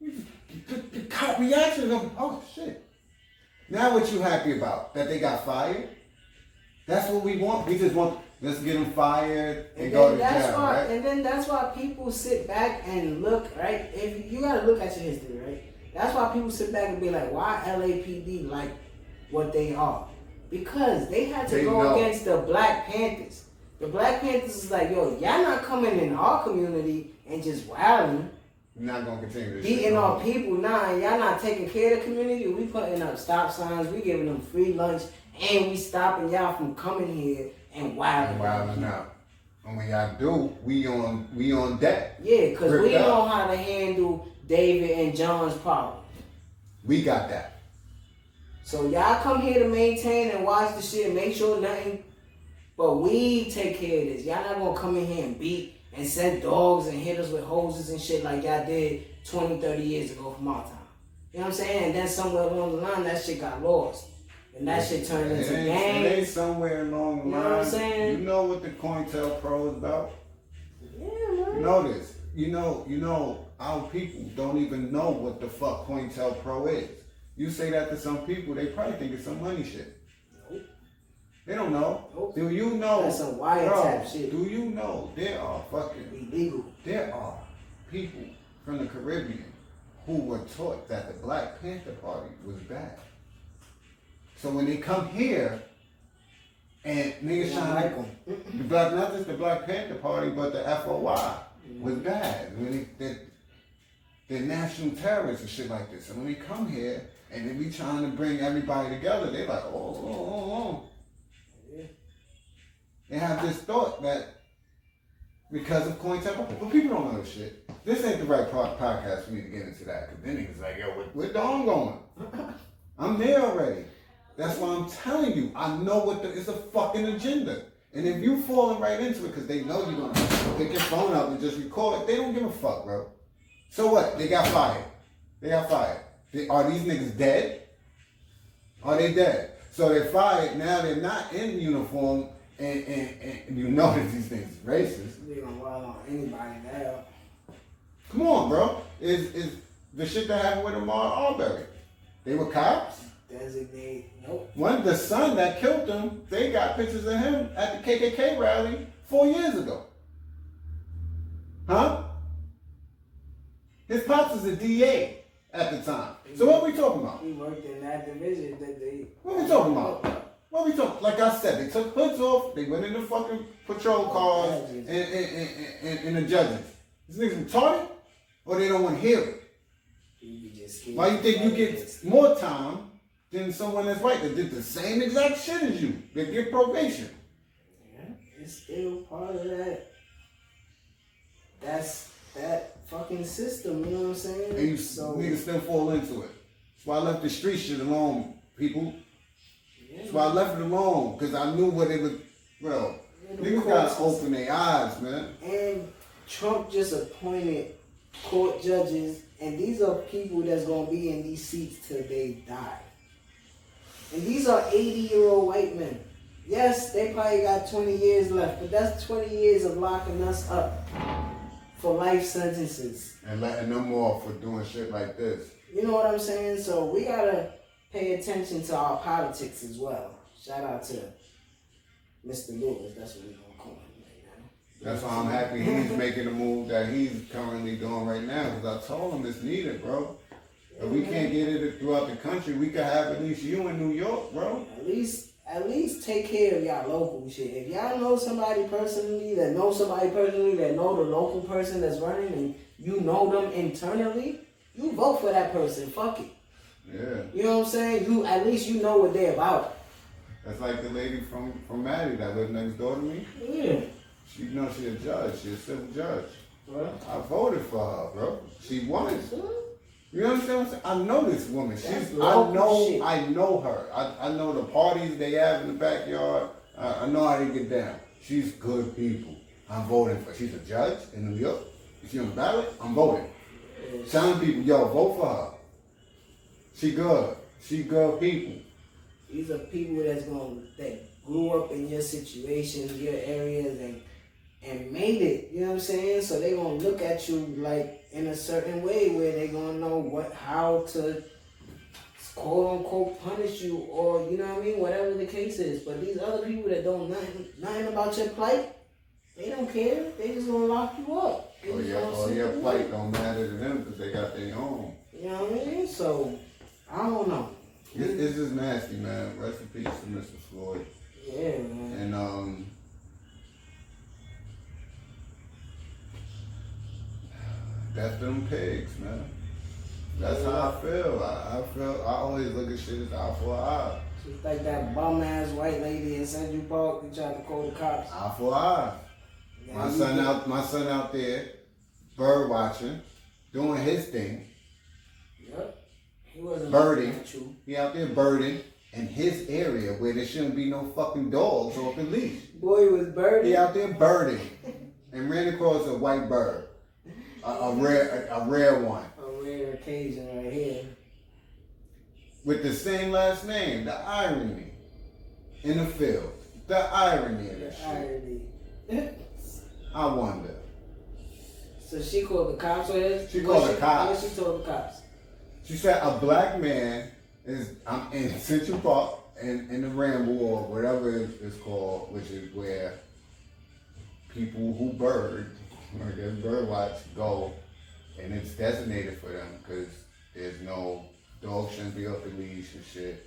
the, the cop reaction of oh shit. Now what you happy about? That they got fired? That's what we want. We just want let's get them fired and, And go to that's jail, why, right? and then that's why people sit back and look, right? If you gotta look at your history, right? That's why people sit back and be like, why LAPD like what they are? Because they had to They go know. against the Black Panthers. The Black Panthers is like, yo, y'all not coming in our community and just wilding, not gonna continue this. beating our people. Nah, y'all not taking care of the community. We putting up stop signs. We giving them free lunch, and we stopping y'all from coming here and wilding. And wilding out. And when y'all do, we on we on deck. Yeah, because Ripped we out. know how to handle David and John's problem. We got that. So y'all come here to maintain and watch the shit, and make sure nothing. But we take care of this. Y'all not gonna come in here and beat and send dogs and hit us with hoses and shit like y'all did 20, 30 years ago from our time. You know what I'm saying? And then somewhere along the line, that shit got lost. And that shit turned It into ain't, it ain't gangs. somewhere along the You know what I'm saying? You know what the COINTELPRO is about? Yeah, You man. know this. You know, you know, our people don't even know what the fuck COINTELPRO is. You say that to some people, they probably think it's some money shit. Nope. They don't know. Nope. Do you know? That's some wiretap shit. Do you know there are fucking Illegal. there are people from the Caribbean who were taught that the Black Panther Party was bad. So when they come here and niggas trying like to 'em. the black not just the Black Panther Party, but the FOI was mm-hmm. bad. When they, they, they're national terrorists and shit like this. And when we come here and they be trying to bring everybody together, they like, oh, oh, oh, oh. oh. They have this thought that because of COINTELPRO, but people don't know shit. This ain't the right podcast for me to get into that. Cause then niggas like, yo, where, where Don going? I'm there already. That's why I'm telling you. I know what the, it's a fucking agenda. And if you falling right into it, because they know you're gonna pick your phone up and just record it, they don't give a fuck, bro. So what? They got fired. They got fired. They, are these niggas dead? Are they dead? So they're fired. Now they're not in uniform, and, and, and you know that these things is racist. They wild on anybody now. Come on, bro. Is is the shit that happened with Ahmaud Arbery? They were cops. Designate. Nope. One, the son that killed them, they got pictures of him at the KKK rally four years ago. Huh? His pops was a DA at the time. So what are we talking about? He worked in that division that they. What are we talking about? What we talking? Like I said, they took hoods off. They went in the fucking patrol cars and, and, and, and, the judges. These niggas retarded, or they don't want to hear it. You be just scared. Why you think you get more time than someone that's white that did the same exact shit as you? They get probation. Yeah, it's still part of that. That's that fucking system. You know what I'm saying? And you so niggas still fall into it. That's why I left the street shit alone, people. yeah, That's why I left it alone, because I knew what it was. Bro, Yeah, niggas gotta open their eyes, man. And Trump just appointed court judges, and these are people that's gonna be in these seats till they die. And these are 80 year old white men. Yes, they probably got 20 years left, but that's 20 years of locking us up for life sentences. And letting them off for doing shit like this. You know what I'm saying? So we gotta pay attention to our politics as well. Shout out to Mr. Lewis. That's what we're gonna call him right now. That's why I'm happy he's making the move that he's currently doing right now. Because I told him it's needed, bro. If we can't get it throughout the country, we could have at least you in New York, bro. At least, at least take care of y'all local shit. If y'all know somebody personally that know somebody personally that know the local person that's running, and you know them internally, you vote for that person. Fuck it. Yeah. You know what I'm saying? You at least you know what they're about. That's like the lady from, from Maddie that lived next door to me. Yeah. She you know she a judge. She a civil judge. Well, I voted for her, bro. She won. You understand what I'm saying? I know this woman. That's She's. I local know. shit. I know her. I, I know the parties they have in the backyard. I, I know how they get down. She's good people. I'm voting for. She's a judge in New York. She on the ballot? I'm voting. Telling people, yo, vote for her. She good. She good people. These are people that's gonna that grew up in your situations, your areas, and and made it. You know what I'm saying? So they gonna look at you like in a certain way where they're gonna know what how to quote unquote punish you or you know what I mean, whatever the case is. But these other people that don't nothing, nothing about your plight, they don't care. They just gonna lock you up. They Oh yeah, gonna oh send yeah, you plight don't matter to them because they got their own. You know what I mean? So I don't know. This, it's just nasty, man. Rest in peace to Mr. Floyd. Yeah, man. And um, that's them pigs, man. That's how I feel. I, I feel. I always look at shit as eye for eye. Just like that bum ass white lady in Central Park who tried to call the cops. Eye for eye. Now My son get- out. My son out there, bird watching, doing his thing. Yep. He wasn't Birdie. looking. He out there birding in his area where there shouldn't be no fucking dogs off the leash. Boy was birding. He out there birding and ran across a white bird, a, a rare, a, a rare one. A rare occasion right here. with the same last name. The irony in the field. The irony of shit. irony. I wonder. so she called the cops on his? She called the cops. What she told the cops? She said a black man is I'm in Central Park in, in the Ramble or whatever it's called, which is where people who bird, I guess bird watch, go, and it's designated for them because there's no dog shouldn't be off the leash and shit,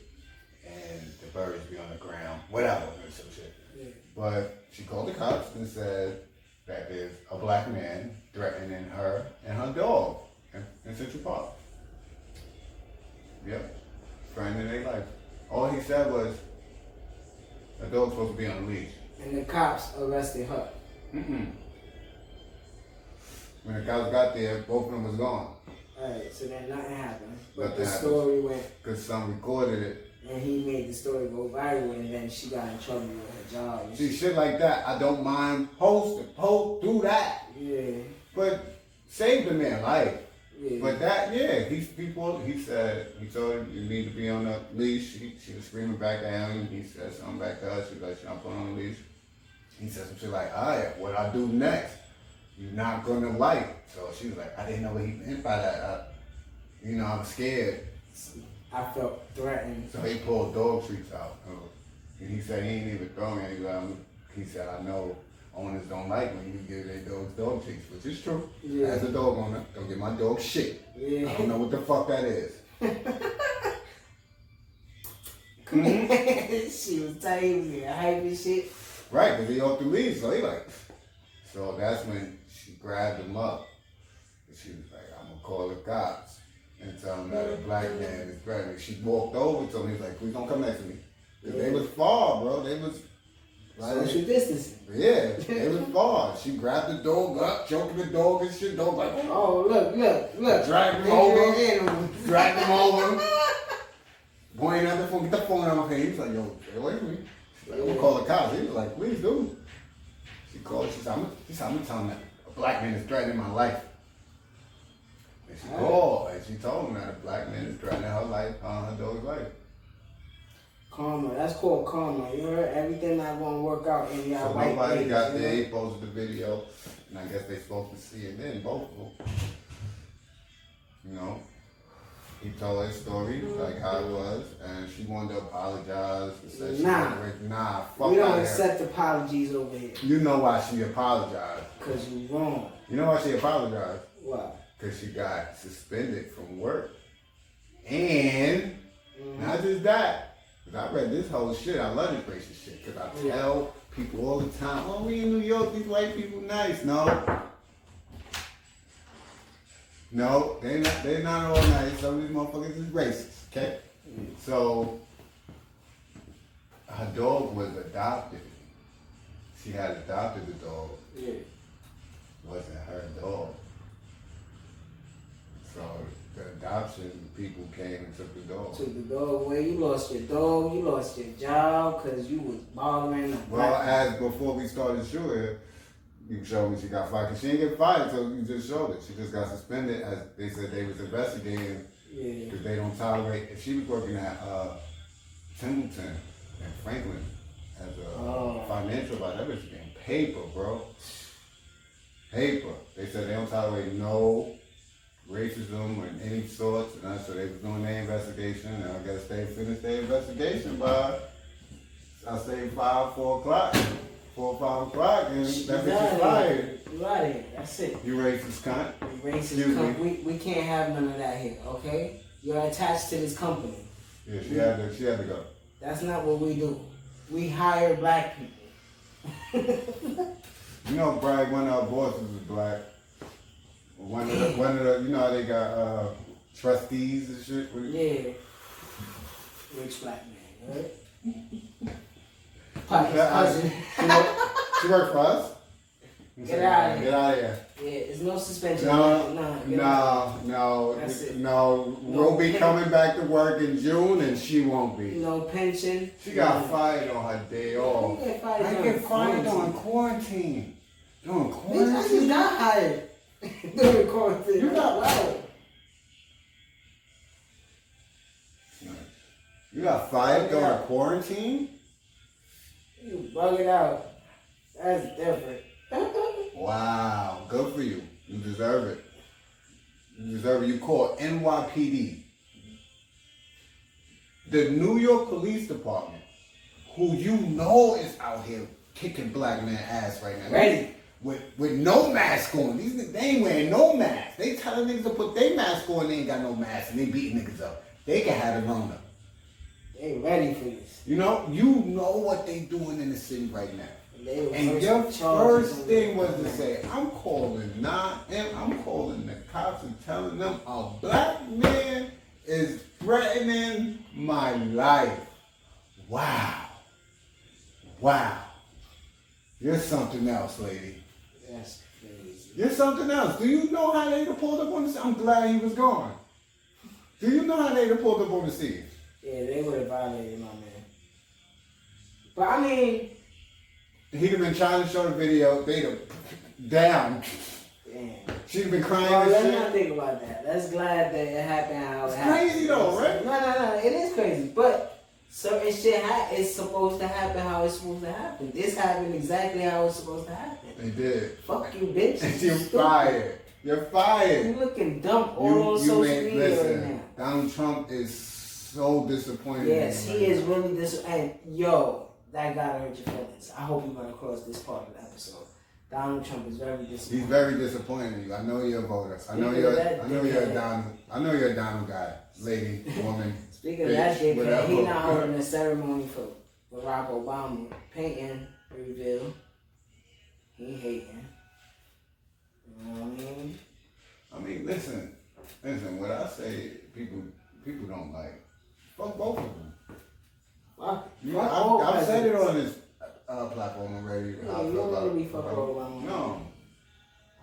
and the birds be on the ground, whatever, or some shit. Yeah. But she called the cops and said that there's a black man threatening her and her dog in, in Central Park. Yep. Threatening their life. All he said was, the dog's supposed to be on a leash. And the cops arrested her. Mm-mm. When the cops got there, both of them was gone. Alright, so then nothing happened. But Nothing the happened. story went, Because some recorded it. and he made the story go viral, and then she got in trouble with her job. See, shit. like that, I don't mind posting. Post, do that. Yeah, But save the man life. yeah. But that, yeah, these people, he said, he told her, you need to be on the leash. She, she was screaming back at him. He said something back to her. She was like, she not put on the leash. He said some shit like, all right, what I do next? You're not gonna like. So she was like, I didn't know what he meant by that. I, you know, I'm scared. I felt threatened. So he pulled dog treats out. Uh, And he said he ain't even throwing any. Um, he said, I know owners don't like when you give their dogs dog treats, which is true. Yeah. As a dog owner, don't give my dog shit. Yeah. I don't know what the fuck that is. she was tight, he was getting hype and shit. Right, because he off the leash, so he like. So that's when grabbed him up. And she was like, I'm gonna call the cops and tell them that a black man is threatening. She walked over to him, he was like, please don't come next to me. they was far, bro. They was like, Social distancing. yeah, they was far. She grabbed the dog up, choking the dog and shit. Dog like, Oh, look, look, look. Drag him over. him. dragged him over. Pointing at the phone, get the phone out of my hand. He was like, yo, stay away from me. She's like, I'm gonna call the cops. He was like, please do. She called, she said, I'm, she said, I'm gonna tell him that black man is threatening my life. And she called and she told him that a black man is threatening her life, uh, her dog's life. Karma. That's called karma. You heard everything not gonna work out in your So white nobody got you there, know? he posted the video, and I guess they supposed to see it then, both of them. You know, he told his story, like how it was, and she wanted to apologize and said she Nah. to, nah, fuck We don't accept apologies over here. You know why she apologized. Cause you wrong. You know why she apologized? Why? Because she got suspended from work. And Mhm. not just that, because I read this whole shit. I love this racist shit. Because I Yeah. tell people all the time, oh, we in New York, these white people nice. No. No, they not they not all nice. Some of these motherfuckers is racist, okay? So her dog was adopted. She had adopted the dog. Yeah. It wasn't her dog. So the adoption people came and took the dog. Took the dog away. You lost your dog. You lost your job because you was bothering the Well, as before we started shooting, you showed me she got fired. Cause she didn't get fired, so you just showed it. She just got suspended as they said they was investigating Yeah. Because they don't tolerate. If she was working at uh, Templeton and Franklin as a Oh. financial advisor, that bitch getting paper, bro. Paper. They said they don't tolerate no racism or any sorts, and that's so they was doing their investigation, and I guess they finished their investigation by, I say five, four o'clock, four, five o'clock, and that bitch is fired. You out of here. That's it. You racist cunt. You Racist. Excuse me. we, we can't have none of that here, okay? You're attached to this company. Yeah, she had to, she had to go. That's not what we do. We hire black people. You know, Brad, one of our bosses is black. One of the, one of the, you know how they got uh, trustees and shit. Yeah. Rich black man, right? Pocket's Yeah, I- cousin. She work, she work for us. Get outta here. Get out of here. Yeah, there's no suspension. No, nah, get out. no, no, no. We'll be coming back to work in June, and she won't be. No pension. She got no. fired on her day You off. get fired I during get fired quarantine. on quarantine. Doing Bitch, I just quarantine? got hired during quarantine. You got- wow. You got fired during quarantine? You bug it out. That's different. Wow, good for you. You deserve it. You deserve it. You call NYPD. The New York Police Department, who you know is out here kicking black man ass right now. Ready. With with no mask on. These niggas, they ain't wearing no mask. They telling niggas to put their mask on, they ain't got no mask, and they beating niggas up. They can have the Rona. They ready for this. You know, you know what they doing in the city right now. And your first thing was to say, I'm calling not and I'm calling the cops and telling them a black man is threatening my life. Wow. Wow. You're something else, lady. That's crazy. You're something else. Do you know how they'd pulled up on the scene? I'm glad he was gone. Do you know how they'd pulled up on the scene? Yeah, they would have violated my man. But I mean, He'd have been trying to show the video. They'd have down. damn. She'd have been crying Well, let's shit. not think about that. Let's glad that it happened how it It's happened. crazy though, right? No, no, no. It is crazy, but certain shit ha- is supposed to happen how it's supposed to happen. This happened exactly how it's supposed to happen. They did. Fuck you, bitch. You're fired. You're fired. You fired. looking dumb all You, on you social media listen, right now. Donald Trump is so disappointed. Yes, he is really dis. And yo, that gotta hurt your feelings. I hope you're gonna cross this part of the episode. Donald Trump is very disappointed. He's very disappointed in you. I know you're a voter. I know Speaking you're. that I know you're a. Donald. I know you're a Donald guy, lady, woman. Speaking of that bitch, dickhead, he not holding a ceremony for Barack Obama painting reveal. He hating. You know what I mean? I mean, listen, listen. What I say, people, people don't like. Fuck both of them. Fuck. You know, I've, I've said it on this uh, platform already. Yeah, I you don't really fuck with Obama. No,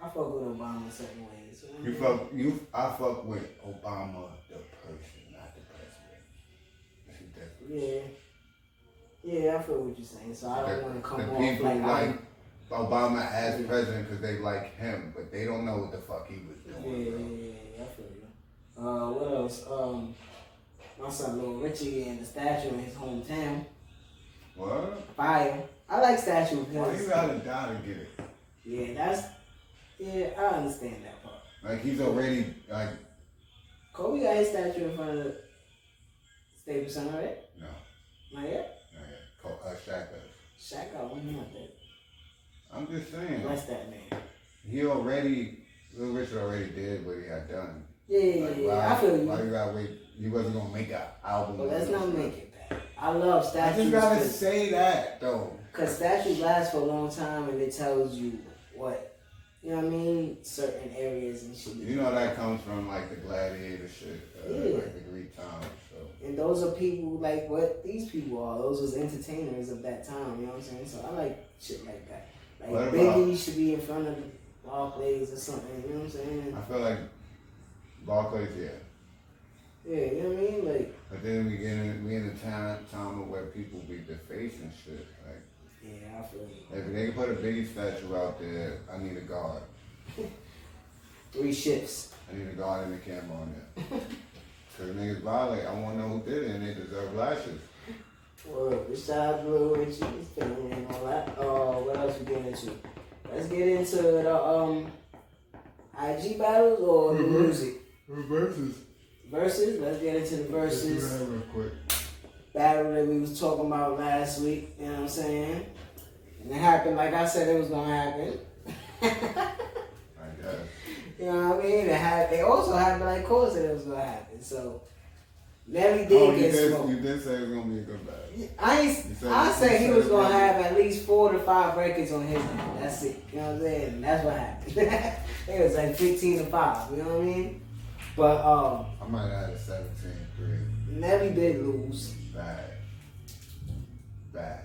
I fuck with Obama in certain ways. you fuck. You, I fuck with Obama, the person, not the president. That's the difference. Yeah. Yeah, I feel what you're saying. So I don't The, want to come the off people like, like Obama as Yeah. president because they like him, but they don't know what the fuck he was doing. yeah, bro. yeah, yeah, I feel you. Uh, what else? Um, my son Lil Richie and the statue in his hometown. What? Fire. I like statue Why because you gotta die to get it? yeah, that's yeah, I understand that part. Like he's already like Kobe got his statue in front of Staples Center, right? no, Not yet. not yet. Co- Uh, Shaq does. Shaq got one out there. I'm just saying. Bless that man. He already, Little Richard already did what he had done. Yeah, yeah, Like, yeah. why, I feel you. Why you. gotta wait? You wasn't gonna make an album. But let's not make it bad. I love statues. I just gotta 'cause- say that though. Cause statues last for a long time and it tells you what you know what I mean, certain areas and shit. You know that comes from like the gladiator shit, uh, Yeah. like the Greek times. So And those are people like what these people are. Those was entertainers of that time, you know what I'm saying? So I like shit like that. Like What about- Biggie should be in front of the Barclays or something, you know what I'm saying? I feel like Barclays, yeah. Yeah, you know what I mean? Like, But then we get in, we in a time time where people be defacing shit. Like yeah, I feel you. if they can put a Biggie statue out there, I need a guard. Three shifts. I need a guard and a camera on there. Cause niggas violate. I wanna know who did it and they deserve lashes. Well, besides Lil Richie, and all that. Uh, what else we get into? Let's get into the um IG battles or the Mhm. music Versus. verses. Let's get into the verses real quick. battle that we was talking about last week. You know what I'm saying? And it happened like I said it was gonna happen. I guess. You know what I mean? It had. It also happened like Cole said it was gonna happen. So Nelly did Oh, get did, smoked. you did say it was gonna be a good battle. I ain't, said- I say he was gonna have at least four to five records on his name. That's it. You know what I'm saying? That's what happened. it was like fifteen to five. You know what I mean? But um, I might add a 17-3. Nelly did lose. Bad. Bad.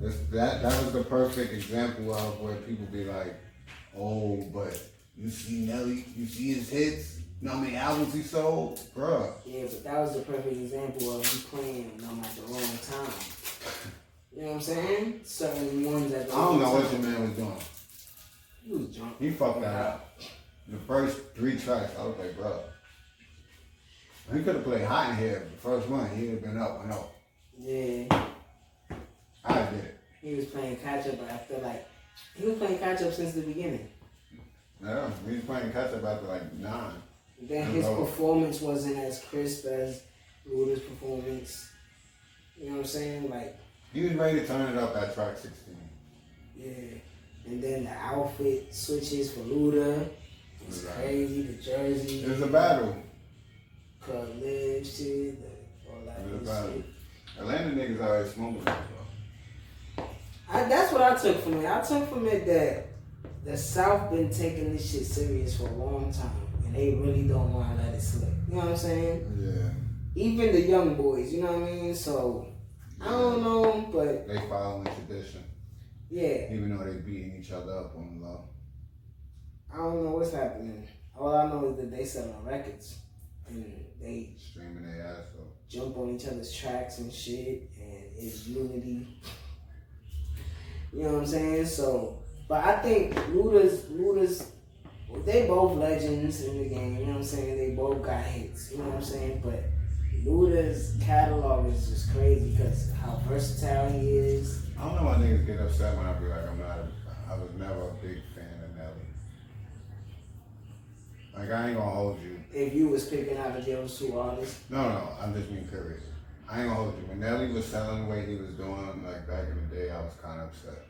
This, that that was the perfect example of where people be like, oh, but you see Nelly, you see his hits, you know how many albums he sold? Bruh. Yeah, but that was the perfect example of you playing them at the wrong time. You know what I'm saying? Certain ones at the I don't wrong know what time. your man was doing. He was drunk. He fucked that up. The first three tracks, I was like, bro. He could have played Hot in Here. The first one, he'd have been up and up. Yeah, I did it. he was playing catch up, but I feel like he was playing catch up since the beginning. Yeah, he was playing catch up after like nine. Then his performance wasn't as crisp as Luda's performance. You know what I'm saying? Like, He was ready to turn it up at track 16. yeah. And then the outfit switches for Luda. It's Right. crazy. The jersey, It was a battle. live shit, all that It was a battle. shit. Atlanta niggas already smoking I, that's what I took from it. I took from it that the South been taking this shit serious for a long time, and they really don't want to let it slip. You know what I'm saying? Yeah. Even the young boys. You know what I mean? So I don't know, but They following tradition, yeah, even though they beating each other up on the low. I don't know what's happening. All I know is that they selling records, and they Streaming their ass off. jump on each other's tracks and shit, and it's unity. You know what I'm saying? So, but I think Luda's Luda's they both legends in the game. You know what I'm saying? They both got hits. You know what I'm saying? But Luda's catalog is just crazy because how versatile he is. I don't know why niggas get upset when I be like, I'm not, I was never a big fan of Nelly. Like, I ain't gonna hold you. If you was picking out of those two artists, No, no, I'm just being curious. I ain't gonna hold you. When Nelly was selling the way he was doing, like back in the day, I was kind of upset.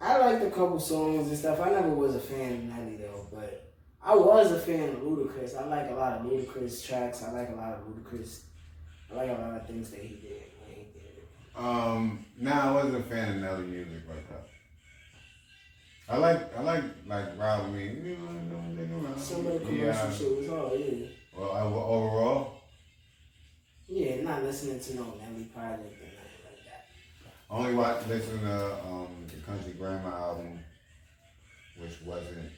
I liked a couple songs and stuff. I never was a fan of Nelly though, but I was a fan of Ludacris. I like a lot of Ludacris tracks. I like a lot of Ludacris. I like a lot of things that he did when he did it. Um, nah, I wasn't a fan of Nelly music like that. I like, I like, like Rob me. You know, Some of the commercial yeah. shit was all yeah. Well, I, overall, Yeah, not listening to no Nelly project or nothing like that. Only watch, listen to um, the Country Grammar album, which wasn't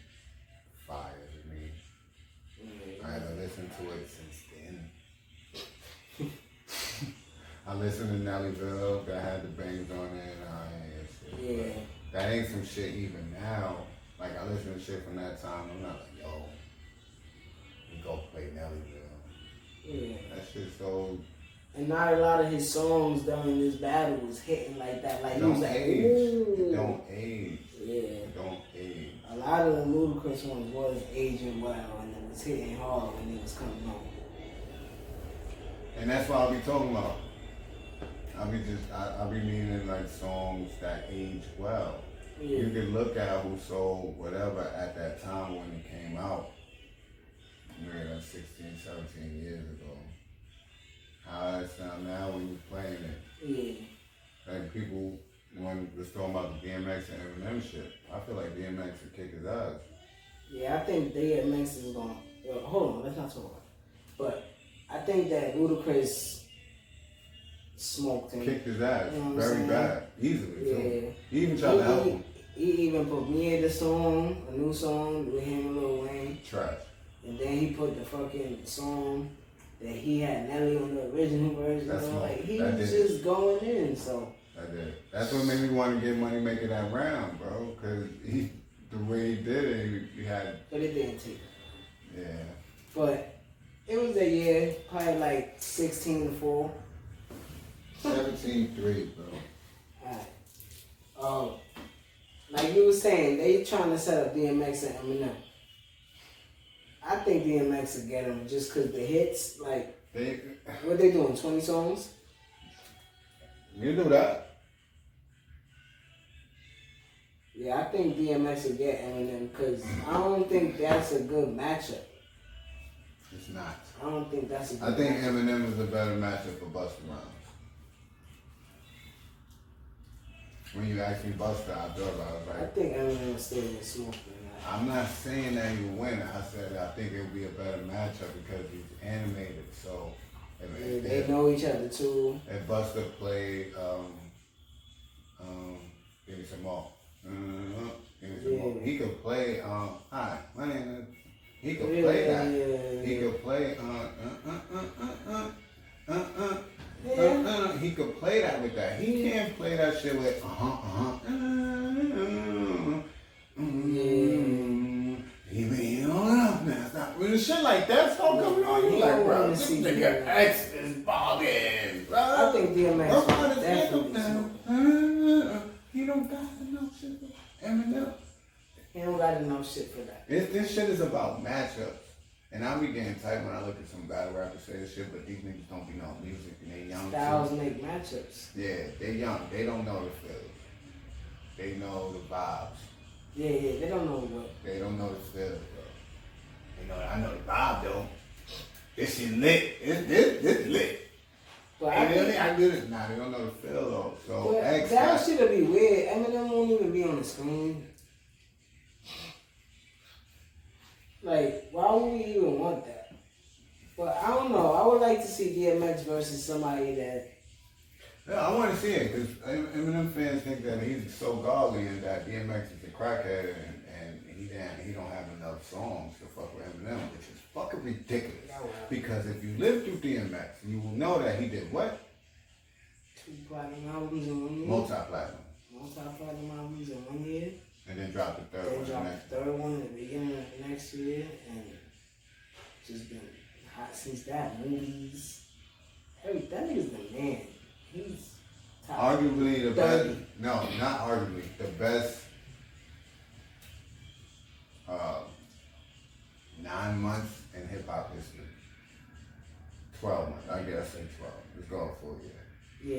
fire to me. Mm, I haven't listened to it since then. I listened to Nellyville that had the bangs on it and I. Yeah, That ain't some shit even now. Like I listen to shit from that time, I'm not like, yo, we go play Nellyville. yeah. That shit so And not a lot of his songs during this battle was hitting like that. Like he was don't like, age. ooh. It don't age. Yeah. It don't age. A lot of the Ludacris ones was aging well and it was hitting hard when it was coming on. And that's what I'll be talking about. I'll be just I, I'll be meaning like songs that age well. Yeah. You can look at who sold whatever at that time when it came out. Maybe like 16, 17 years ago. How that sound now when you're playing it. Yeah. Like people when was talking about the DMX and Eminem shit. I feel like DMX would kick his ass. Yeah, I think DMX is going. Well, hold on, let's not talk about. It. But I think that Ludacris smoked him. Kicked his ass You know very bad, easily Yeah. too. He even tried to help He, him. he, he even put me in the song, a new song with him and Lil Wayne, Trash. and then he put the fucking song that he had Nelly on the original version. That's you know, like he That was did. just going in. So I did. That's what made me want to get money making that round, bro. Cause he, the way he did it, he, he had But it didn't take. Yeah. But it was a year, probably like sixteen to four. 17 3, bro. Alright. Um, like you were saying, they trying to set up DMX and Eminem. I think DMX will get them just cause the hits, like They, what they doing, twenty songs? you do that. Yeah, I think DMX will get Eminem because I don't think that's a good matchup. It's not. I don't think that's a good I think matchup. Eminem is a better matchup for Busta Rhymes. When you asked me Busta, I thought about it. I Like, think Eminem will stay in the smoke. I'm not saying that he win. I said I think it would be a better matchup because he's animated. So, if, Yeah, if, they know each other too. if Busta played, um, um, give me some more. Uh, give me some more. He could play. Um, hi, my name is. He could Yeah, play that. yeah, He yeah. could play. Uh, uh, uh, uh, uh, uh, uh, uh. Yeah. Uh, uh, he could play that with that. He can't play that shit with uh huh, uh huh. Yeah. He been on up now. Stop. When shit like that start coming on, you like, don't bro, this nigga. X is bogging, bro. I think DMX That's why will this nigga definitely down. smoke. Uh, uh, He don't got enough shit for Eminem. He don't got enough shit for that. This, this shit is about matchups. And I be getting tight when I look at some battle rappers say this shit, but these niggas don't be know music and they young too. Styles make matchups. Yeah, they young. They don't know the feels. They know the vibes. Yeah, yeah, they don't know what. They don't know the feels, bro. You know, I know the vibe though. This shit lit. It's this this lit. But I And think I get it. now. they don't know the feel though. So X that got- shit'll be weird. Eminem won't even be on the screen. Like, why would we even want that? But I don't know. I would like to see DMX versus somebody that. Yeah, I want to see it because Eminem fans think that he's so godly and that DMX is a crackhead and, and he didn't, he don't have enough songs to fuck with Eminem, which is fucking ridiculous. Oh, yeah, well. Because if you live through DMX, you will know that he did what? Two platinum albums in one year. Multi-platinum, Multi-platinum albums in one year. And then dropped the third Then one the dropped next. the third one at the beginning of next year, and just been hot since that. Movies, every that nigga's the man. He's top. Arguably the best. No, not arguably the best. Uh, nine months in hip hop history. Twelve months. I guess say twelve. Let's go for a year.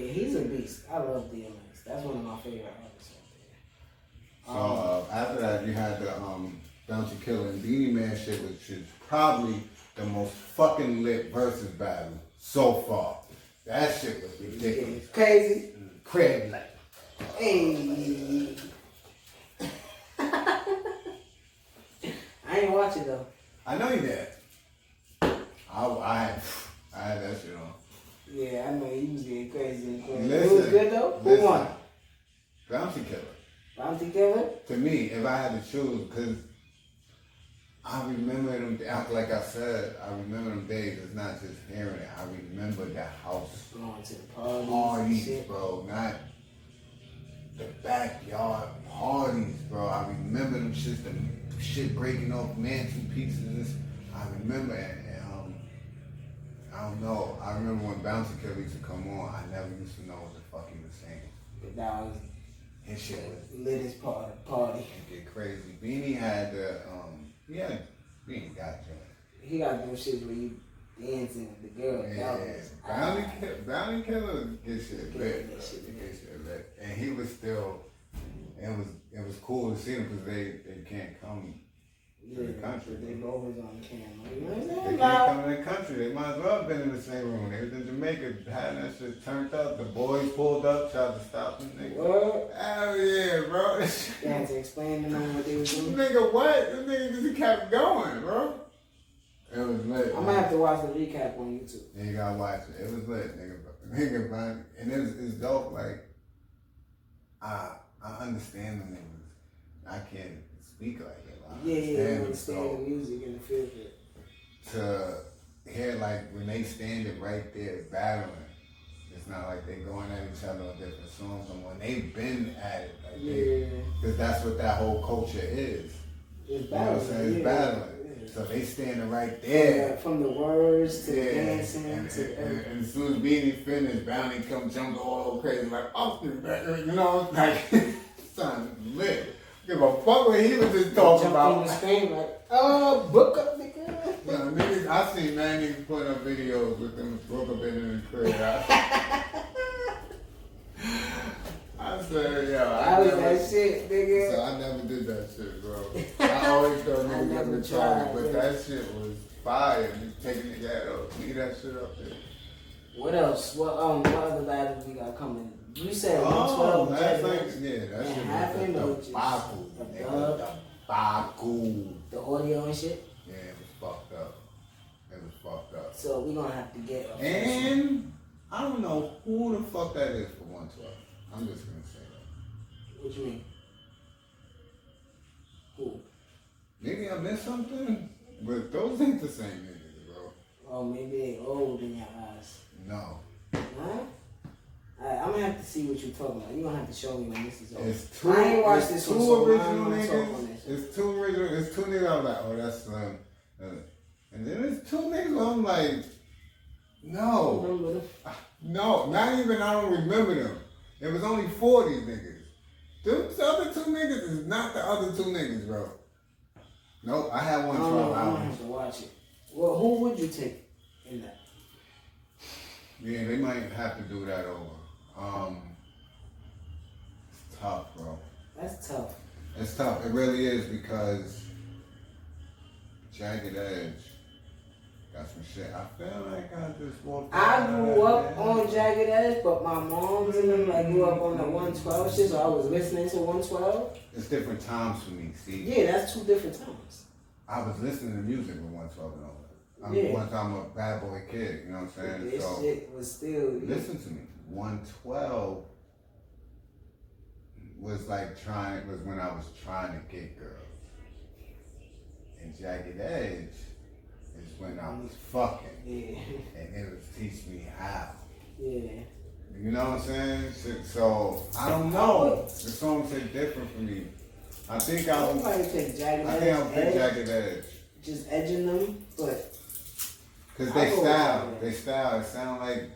Yeah, he's a beast. I love DMX. That's one of my favorite artists uh, after that, you had the um, Bounty Killer and Beenie Man shit, which is probably the most fucking lit versus battle so far. That shit was ridiculous. Crazy. Craig like. Hey. I ain't watch it though. I know you did. I, I, had, I had that shit on. Yeah, I know he was getting crazy and crazy. Listen, it was good though. Who listen. won? Bounty Killer. Killer. To me, if I had to choose, because I remember them, like I said, I remember them days. It's not just hearing it. I remember the house Going to the parties. parties, shit. bro. Not the backyard parties, bro. I remember them shits, the shit breaking off mansion pieces. I remember, and, and, um, I don't know. I remember when Bounty Killer used to come on. I never used to know what the fuck he was saying. But that His shit was the latest part of the party. get crazy. Beenie had the um, had Beenie got joint. He got them shit where you dancing with the girl. Yeah, Bounty Killer, Bounty Killer get shit lit, that shit He lit. get shit lit, and he was still. It was it was cool to see him because they they can't come Yeah, the country. They both was on camera. You know what I'm They saying? can't come in the country. They might as well have been in the same room. They was in Jamaica, had that shit turned up. The boys pulled up, tried to stop them. Nigga. What? Hell yeah, bro. They had to explain to them what they was doing. nigga, what? This nigga just kept going, bro. It was lit. I'm gonna have to watch the recap on YouTube. Yeah, you gotta watch it. It was lit, nigga. Nigga, man. And it's, it's dope. Like, I I understand the niggas. I can't speak like it. I Yeah, yeah, you understand So, the music and the feel for it. to hear like when they standing right there battling, it's not like they going at each other on different songs. And when they've been at it, like Yeah, because that's what that whole culture is. it's You know battling. saying? It's yeah. battling. So they standing right Yeah, there. from the words to the dancing and, to and, and, and as soon as Beenie finished, Bounty come jump all crazy like up and back, you know, like son lit. Give a fuck what he was just talking Jump on about. the screen like, oh, book up, nigga. Yeah, niggas, I seen man niggas putting up videos with them broke up in the crib. I, I said, yo, I, I was never, that shit, nigga. so I never did that shit, bro. I always thought niggas never tried, tried, but yeah. that shit was fire. You taking the gat up, leave that shit up there. What else? What um? What other battles we got coming? You said Oh, 112. that's like, yeah, that It shit happened, was just the Baku. a nigga, dub? The Baku. the audio and shit. Yeah, it was fucked up. It was fucked up. So we're gonna have to get. And I don't know who the fuck that is for 112. I'm just gonna say that. What you mean? Who? Maybe I missed something, but those ain't the same niggas, bro. Oh, maybe they old in your eyes. No, Huh? Alright, I'm gonna have to see what you're talking about. You gonna have to show me when this is over. it's two. I ain't watched this two one, so I original don't on niggas. It's two original. It's two niggas. I'm like, oh, that's Slim. Uh, and then it's two niggas. I'm like, no, no, not even. I don't remember them. It was only four of these niggas. Those other two niggas is not the other two niggas, bro. Nope, I had I one don't know. I'm gonna have to watch it. Well, who would you take in that? Yeah, they might have to do that over. Um, it's tough, bro. That's tough. It's tough. It really is because Jagged Edge got some shit. I feel like I just walked. I grew up man. on Jagged Edge, but my moms and them like grew up on the 112 shit, so I was listening to 112. It's different times for me. See, Yeah, that's two different times. I was listening to music with 112 and all that. I'm Yeah. one time a bad boy kid. You know what I'm saying? This so shit was still. listen to me. 112 was like trying was when I was trying to get girls. And Jagged Edge is when I was fucking. Yeah, And it was teach me how. yeah. You know what I'm saying? So, so I don't know. The songs hit different for me. I think I I'll would probably take Jagged I think I'll Edge, pick Jagged Edge. just edging them, but Cause they style, they style, it sound like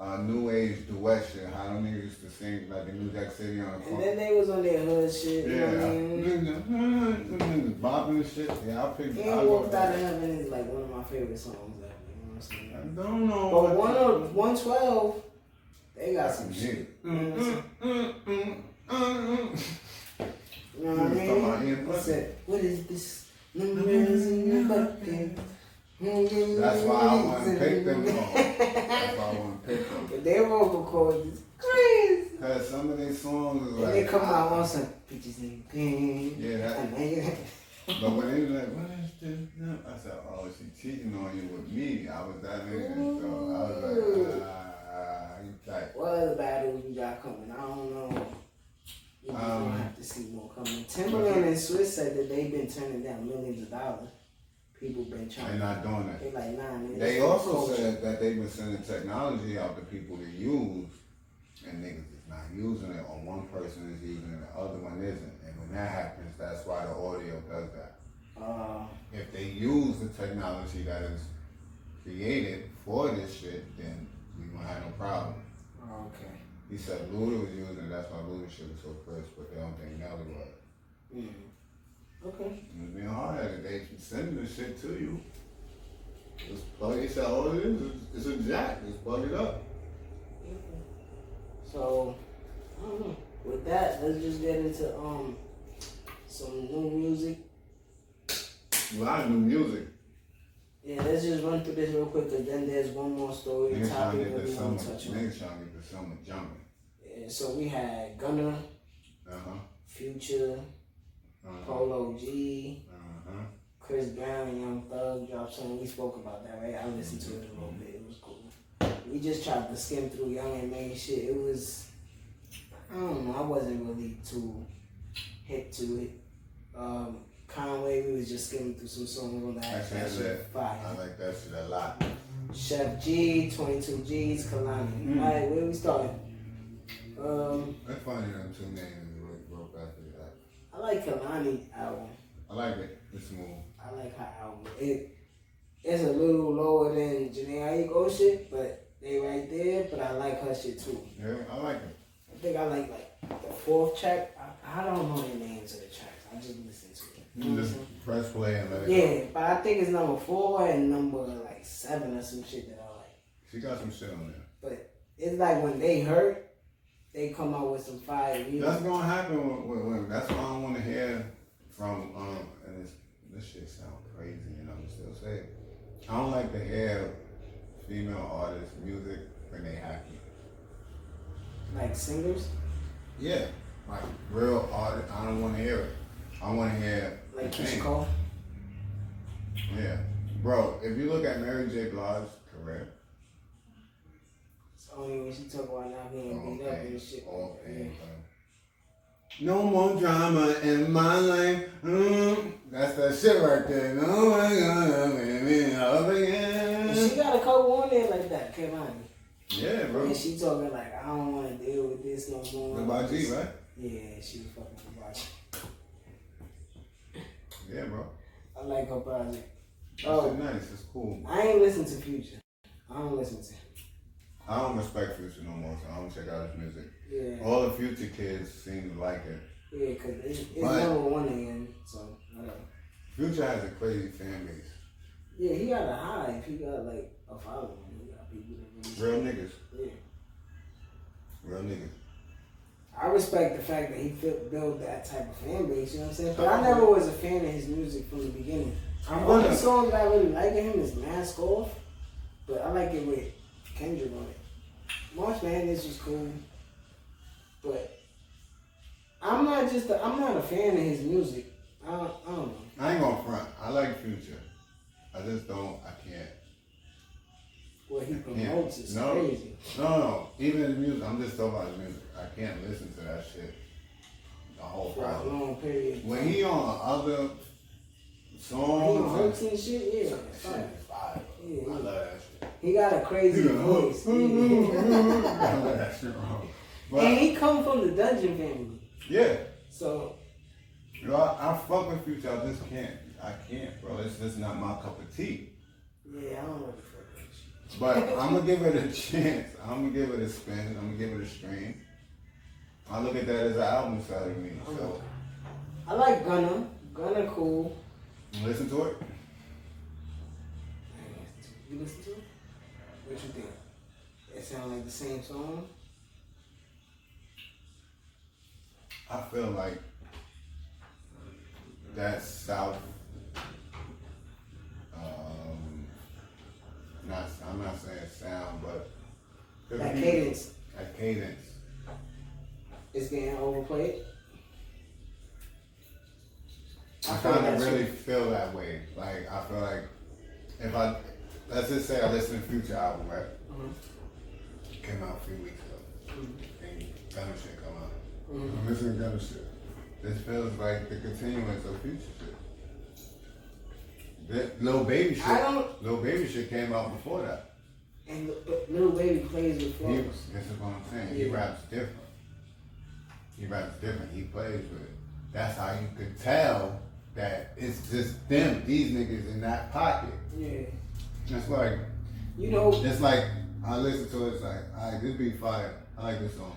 uh, new age duet shit. How them niggas used to sing like the New Jack City on the and then they was on their hood shit. You know what I Yeah. mean? Bopping and shit. Yeah, I'll pick Ain't I'll Walked Out of. Heaven is like one of my favorite songs ever. You know what I'm saying? I don't know. But one of 112, they got some shit. Mm, mm, mm, mm, mm. You know what I You talking about mean? What's that? What is this? Numbers in your bucket. That's why I want to pick them. though. That's why I want to pick them. But their vocal cords is crazy. Cause some of their songs is And like they come out on some pictures in pink. Yeah, that, And they, but when they was like, what is this? now?" I said, oh, she cheating on you with me. I was that nigga. So I was like, ah, you tight. what other battles we got coming? I don't know. Gonna Um, have to see more coming. Timbaland and Swizz said that they've been turning down millions of dollars. People been They're not doing that. They like, nah, man. They this also culture. said that they've been sending technology out to people to use, and niggas is not using it, or one person is using it, the other one isn't. And when that happens, that's why the audio does that. Uh, If they use the technology that is created for this shit, then we gonna have no problem. okay. He said Luda was using it, that's why Luda shit was so crisp, but they don't think Nelly was. Mm. Okay. It was being hard they sending this shit to you. Just plug it, said, all it is, is it's a jack, just plug it up. So, I don't know. With that, let's just get into um some new music. A lot of new music. Yeah, let's just run through this real quick, cause then there's one more story Niggas topic get that we want to touch on. niggas trying to get the summer jumping. Yeah, so we had Gunna, Uh-huh, Future, uh-huh, Polo G, uh-huh. Chris Brown, and Young Thug dropped something. We spoke about that, right? I listened to it a little bit. It was cool. We just tried to skim through Young M.A shit. It was, I don't know. I wasn't really too hip to it. Um, Conway, we was just skimming through some songs on that. Actually, That shit fire. I like that shit a lot. Sheff G, 22 G's, Kehlani. Mm. Alright, where we starting? Um, That's funny them two names broke broke after that. I like Kehlani album. I like it. It's smooth. I like her album. It it's a little lower than Jhené Aiko shit, but they right there. But I like her shit too. Yeah, I like it. I think I like like the fourth track. I, I don't know the names of the tracks. I just listen to it. You what just press play and let it go. Yeah, but I think it's number four and number like seven or some shit that I like. She got some shit on there. But it's like when they hurt, they come out with some fire music. That's gonna happen with, with women. That's what I don't want to hear from. Um, and it's, this shit sound crazy, and I'm still saying. I don't like to hear female artists music when they happy. Like singers, Yeah, like real artists. I don't want to hear it. I want to hear like Keyshia. Cole. Yeah, bro. If you look at Mary J. Blige's career, only when she talk about not being all beat up pain, and shit. all Yeah. No more drama in my life. Mm, that's that shit right there. No one gonna make me up And again. she got a couple on there like that, Kehlani. Yeah, bro. And she talking like, I don't want to deal with this no more. G, right? Yeah, she was fucking Bobby. Yeah, bro. I like her project. That's Oh. nice. It's cool. I ain't listen to Future. I don't listen to him. I don't respect Future no more, so I don't check out his music. Yeah, All the Future kids seem to like it. yeah, cause it's, it's But- number one again. So whatever. Future has a crazy fan base. Yeah, he got a hive. He got like a following. He got people that really. Real niggas. Yeah. Real niggas. I respect the fact that he built that type of fan base, you know what I'm saying? But I never was a fan of his music from the beginning. I'm The only gonna. song that I really like of him is Mask Off, but I like it with Kendrick on it. March Madness was cool, but I'm not just a, I'm not a fan of his music. I don't, I don't know. I ain't gonna front. I like Future. I just don't. I can't. What he promotes is No. crazy. No, no. Even his music. I'm just talking about his music. I can't listen to that shit. The whole For a long period. When he on other When he songs, on hooks and shit, yeah, shit fine. is fire. Yeah, I love that shit. He got a crazy voice. I Yeah. love that shit, bro. and he come from the Dungeon family, yeah, so you know, I, I fuck with Future. I just can't. I can't, bro. It's just not my cup of tea. yeah, I don't know the fuck that shit. But I'm gonna give it a chance. I'm gonna give it a spin. I'm gonna give it a stream. I look at that as an album side of me. So I like Gunna. Gunna cool. listen to it. You listen to it? What you think? It sound like the same song? I feel like that South. Um, not. I'm not saying sound, but That cadence That cadence. is getting overplayed. I kind of really true. feel that way. Like I feel like if I let's just say I listen to Future album, right? Mhm. Came out a few weeks ago. And Gunna shit come out. Mhm. I'm listening to Gunna shit. This feels like the continuance of Future shit. That Lil Baby shit. I don't- Lil Baby shit came out before that. And but Lil Baby plays with He, flows. this is what I'm saying. He raps different. He raps different. He plays with it. That's how you could tell that it's just them, these niggas in that pocket. Yeah. It's like You know, it's like I listen to it. It's like, all right, this beat fire. I like this song.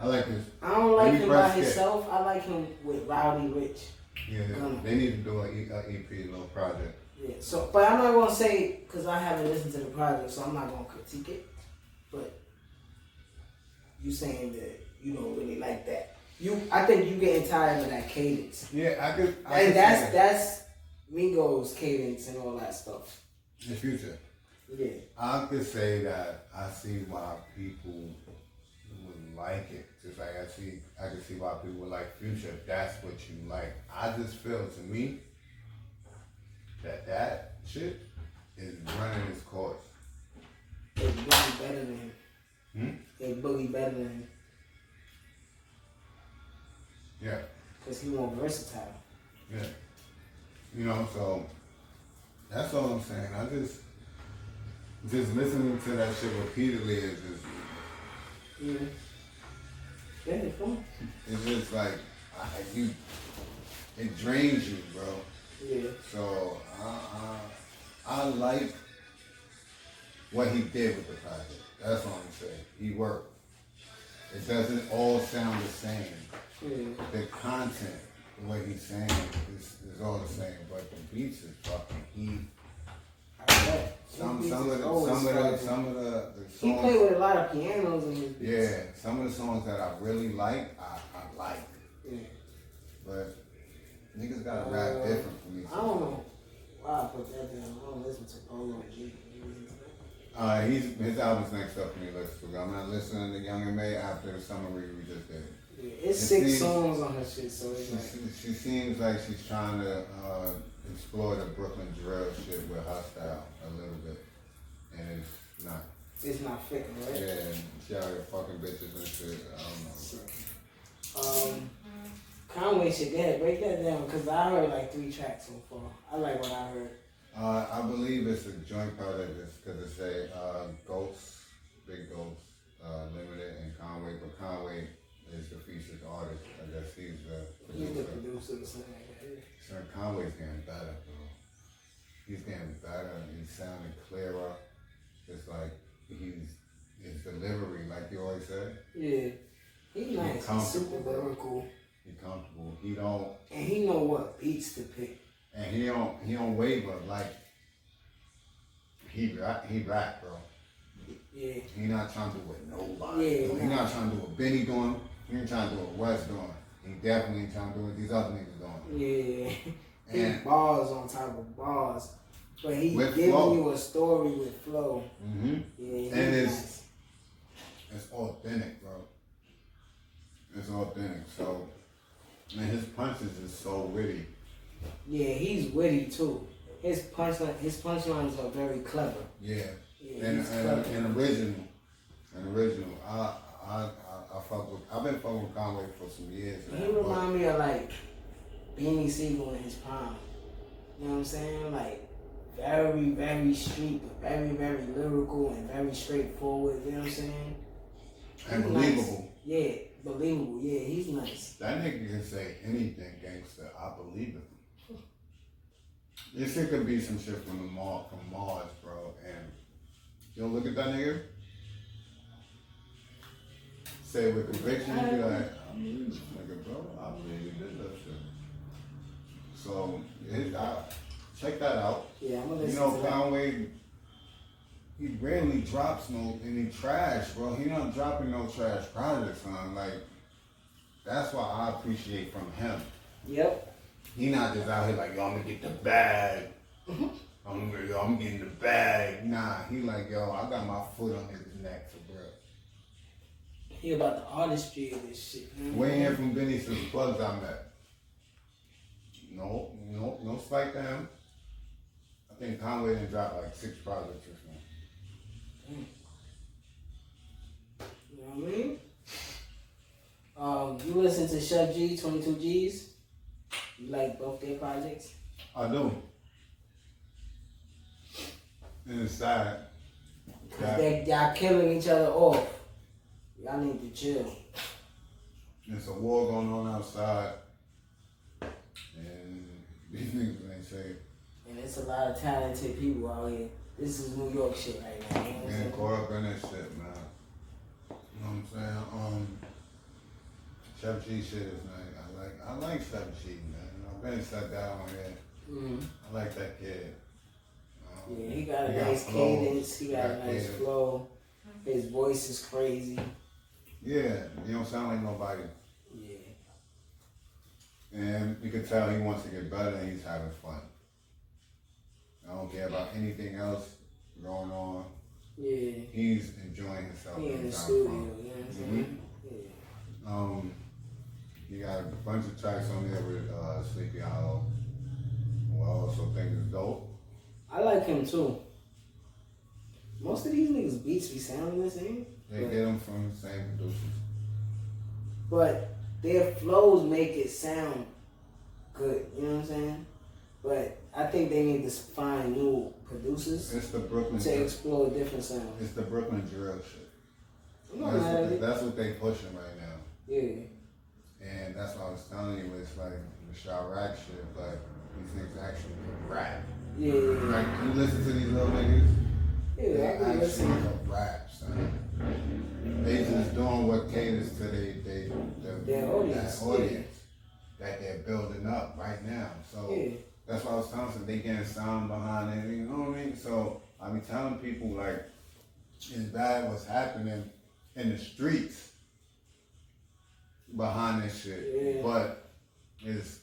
I like this. I don't like him by skip. himself. I like him with Roddy Ricch. Yeah, Gunna. Um, they need to do an a EP, a little project. Yeah. So, but I'm not gonna say because I haven't listened to the project, so I'm not gonna critique it. But you saying that you don't really like that. You, I think you getting tired of that cadence. Yeah, I could. I And could that's see that's Mingo's cadence and all that stuff. The future. Yeah. I could say that I see why people would like it. Just like I see, I can see why people would like Future. If that's what you like. I just feel to me that that shit is running its course. They boogie better than him. Hmm? They boogie better than him Yeah, because he more versatile. yeah. You know, so that's all I'm saying. I just just listening to that shit repeatedly is just Yeah. Yeah, come it's just like I, you it drains you, bro. Yeah. So I, I, I like what he did with the project. That's all I'm saying. He worked. It doesn't all sound the same. Yeah. The content, the way he's saying is, is all the same, but the beats is fucking heat. Some These some of the always some of the fucking- some of the, the He songs. played with a lot of pianos in his beats. Yeah, some of the songs that I really like, I, I like. Yeah. But niggas gotta rap Uh, different for me. I don't know why I put that down. I don't listen to Polo G. Uh, he's his album's next up for me. Listen to. I'm not listening to Young M.A after the summer read we just did. Yeah, it's It six seems- songs on her shit, so it's She, like, she, she seems like she's trying to uh, explore the Brooklyn drill shit with her style a little bit, and it's not. it's not fit, right? Yeah, and she out here fucking bitches and shit. I don't know. So, um, Conway should go ahead, break that down, cause I heard like three tracks so far. I like what I heard. Uh, I believe it's a joint project because it's a uh, Ghost, the producer. producer or something like that. So Conway's getting better, bro. He's getting better. He's sounding clearer. It's like he's his delivery, like you always said. Yeah, he's nice. He's super lyrical, He comfortable. He don't and he know what beats to pick. and he don't he don't waver like he rap he rap, bro. Yeah, He not trying to do what nobody. Yeah, doing. He not trying to do what Benny doing. He ain't trying to do what West doing. He definitely ain't trying to do what these other niggas doing. yeah. And bars on top of bars, but he giving flow. you a story with flow. Mm-hmm. Yeah, And it's- nice. it's authentic, bro. It's authentic. So, and his punches is so witty. yeah, he's witty too. His punchline, his punchlines are very clever. Yeah. Yeah, And, and, clever. and original. And original. I, I fuck with, I've been fucking with Conway for some years. He now, but- remind me of like Beanie Sigel in his prime. You know what I'm saying? Like very, very street, but very, very lyrical and very straightforward. You know what I'm saying? and He's believable. nice. Yeah, believable. Yeah, he's nice. That nigga can say anything, gangster. I believe it. This shit could be some shit from the mall, from Mars, bro. And you don't look at that nigga. Say it with conviction, you be um, like, I believe this nigga, bro. I he did that shit. So, it, I, check that out. Yeah, I'm gonna You listen know, to that. Conway, he rarely drops no any trash, bro. He not dropping no trash projects, son. Like, that's what I appreciate from him. Yep. He not just out here like, yo, I'm gonna get the bag. Mm-hmm. I'm gonna, yo, I'm getting the bag. Nah, he like, yo, I got my foot on his neck for. He about the artistry of this shit. Man. Way in from Benny the plugs I met. No, no, no spike to him. I think Conway didn't drop like six projects or something. You know what I mean? Um, you listen to Sheff G, 22 G's. You like both their projects? I do. Sad. Cause they y'all killing each other off. Y'all need to chill. There's a war going on outside. And these niggas ain't safe. And it's a lot of talented people out here. This is New York shit right now. You know what I'm Getting saying? caught up in that shit, man. You know what I'm saying? Um, Sheff G shit is nice. I like I like Sheff G, man. I've been sat down here. Mhm. I like that kid. Um, Yeah, he got a he nice flow. cadence. He got a nice cadence. flow. His voice is crazy. Yeah, he don't sound like nobody. Yeah. And you can tell he wants to get better and he's having fun. I don't care about anything else going on. Yeah. He's enjoying himself. He in the studio. You know what I'm saying? Yeah. Um, he got a bunch of tracks on there with uh, Sleepy Hallow, who I also think is dope. I like him too. Most of these niggas beats be sounding the same, They get them from the same producers. but their flows make it sound good. You know what I'm saying? But I think they need to find new producers It's the Brooklyn. to explore different sounds. It's the Brooklyn drill shit. I'm That's what, they, that's what they pushing right now. Yeah. And that's what I was telling you. It's like the Chiraq shit, but these niggas actually rap. Yeah, Like, you listen to these little niggas, yeah, they I actually listen. rap, son. They just doing what caters to they, they, the, Their audience, that audience that they're building up right now. So Yeah, that's why I was telling them they getting sound behind it, you know what I mean? So I be telling people like it's bad what's happening in the streets behind this shit. Yeah. But it's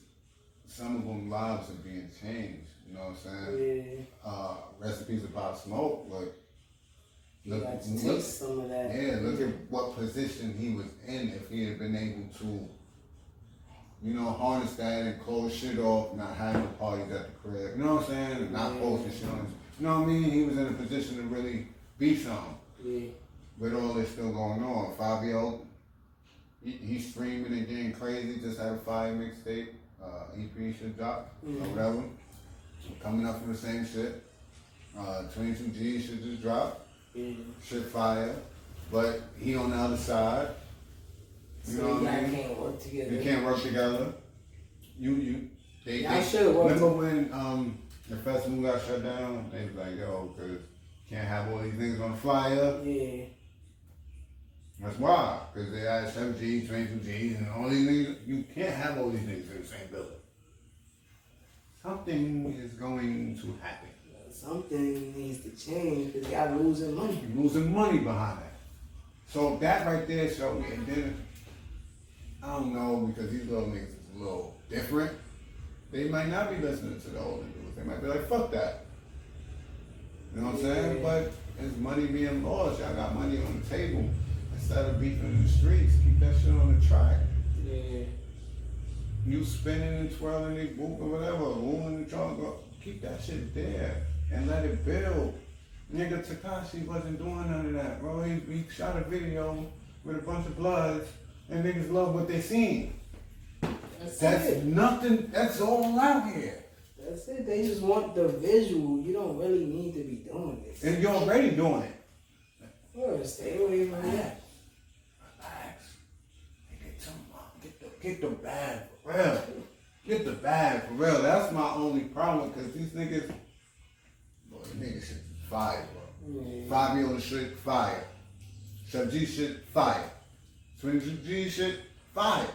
some of them lives are being changed, you know what I'm saying? yeah. Uh recipes about smoke, but look, look some of that. yeah, look at what position he was in if he had been able to, you know, harness that and close shit off, not having parties at the crib. You know what I'm saying? And not Yeah. posting shit on you know what I mean? He was in a position to really be something Yeah, with all this still going on. Fivio, he, he's streaming and getting crazy, just had a fire mixtape, uh, EP should drop, or Mhm. whatever. Coming up from the same shit. Uh, 22G should just drop yeah. shit fire, but he on the other side. You know you what I mean? can't work together. They can't work together. You you they, Yeah, I they should've worked. remember when um the festival got shut down? They was like, yo, cause can't have all these niggas on the flyer. Yeah, That's why, cause they had seven G, twenty two Gs, and all these niggas. You can't have all these niggas in the same building. Something is going to happen. Something needs to change because y'all losing money. You're losing money behind that. So that right there showed me. And then I don't know because these little niggas is a little different. They might not be listening to the older dudes. They might be like, "Fuck that." You know what I'm saying? But it's money being lost. Y'all got money on the table instead of beefing in the streets. Keep that shit on the track. Yeah, You spinning and twirling and whooping whatever, moving the trunk. Keep that shit there and let it build. Nigga Tekashi wasn't doing none of that, bro. He, he shot a video with a bunch of bloods and niggas love what they seen. that's, That's it. nothing, that's all out here. That's it. They just want the visual. You don't really need to be doing this. And you're already doing it. Well, stay away from that. Relax. Get, some, get, the, get the bag for real. Get the bag for real. That's my only problem because these niggas, niggas shit fire, bro. Yeah. Five year shit, fire. Sub G shit, fire. Swing G shit, fire.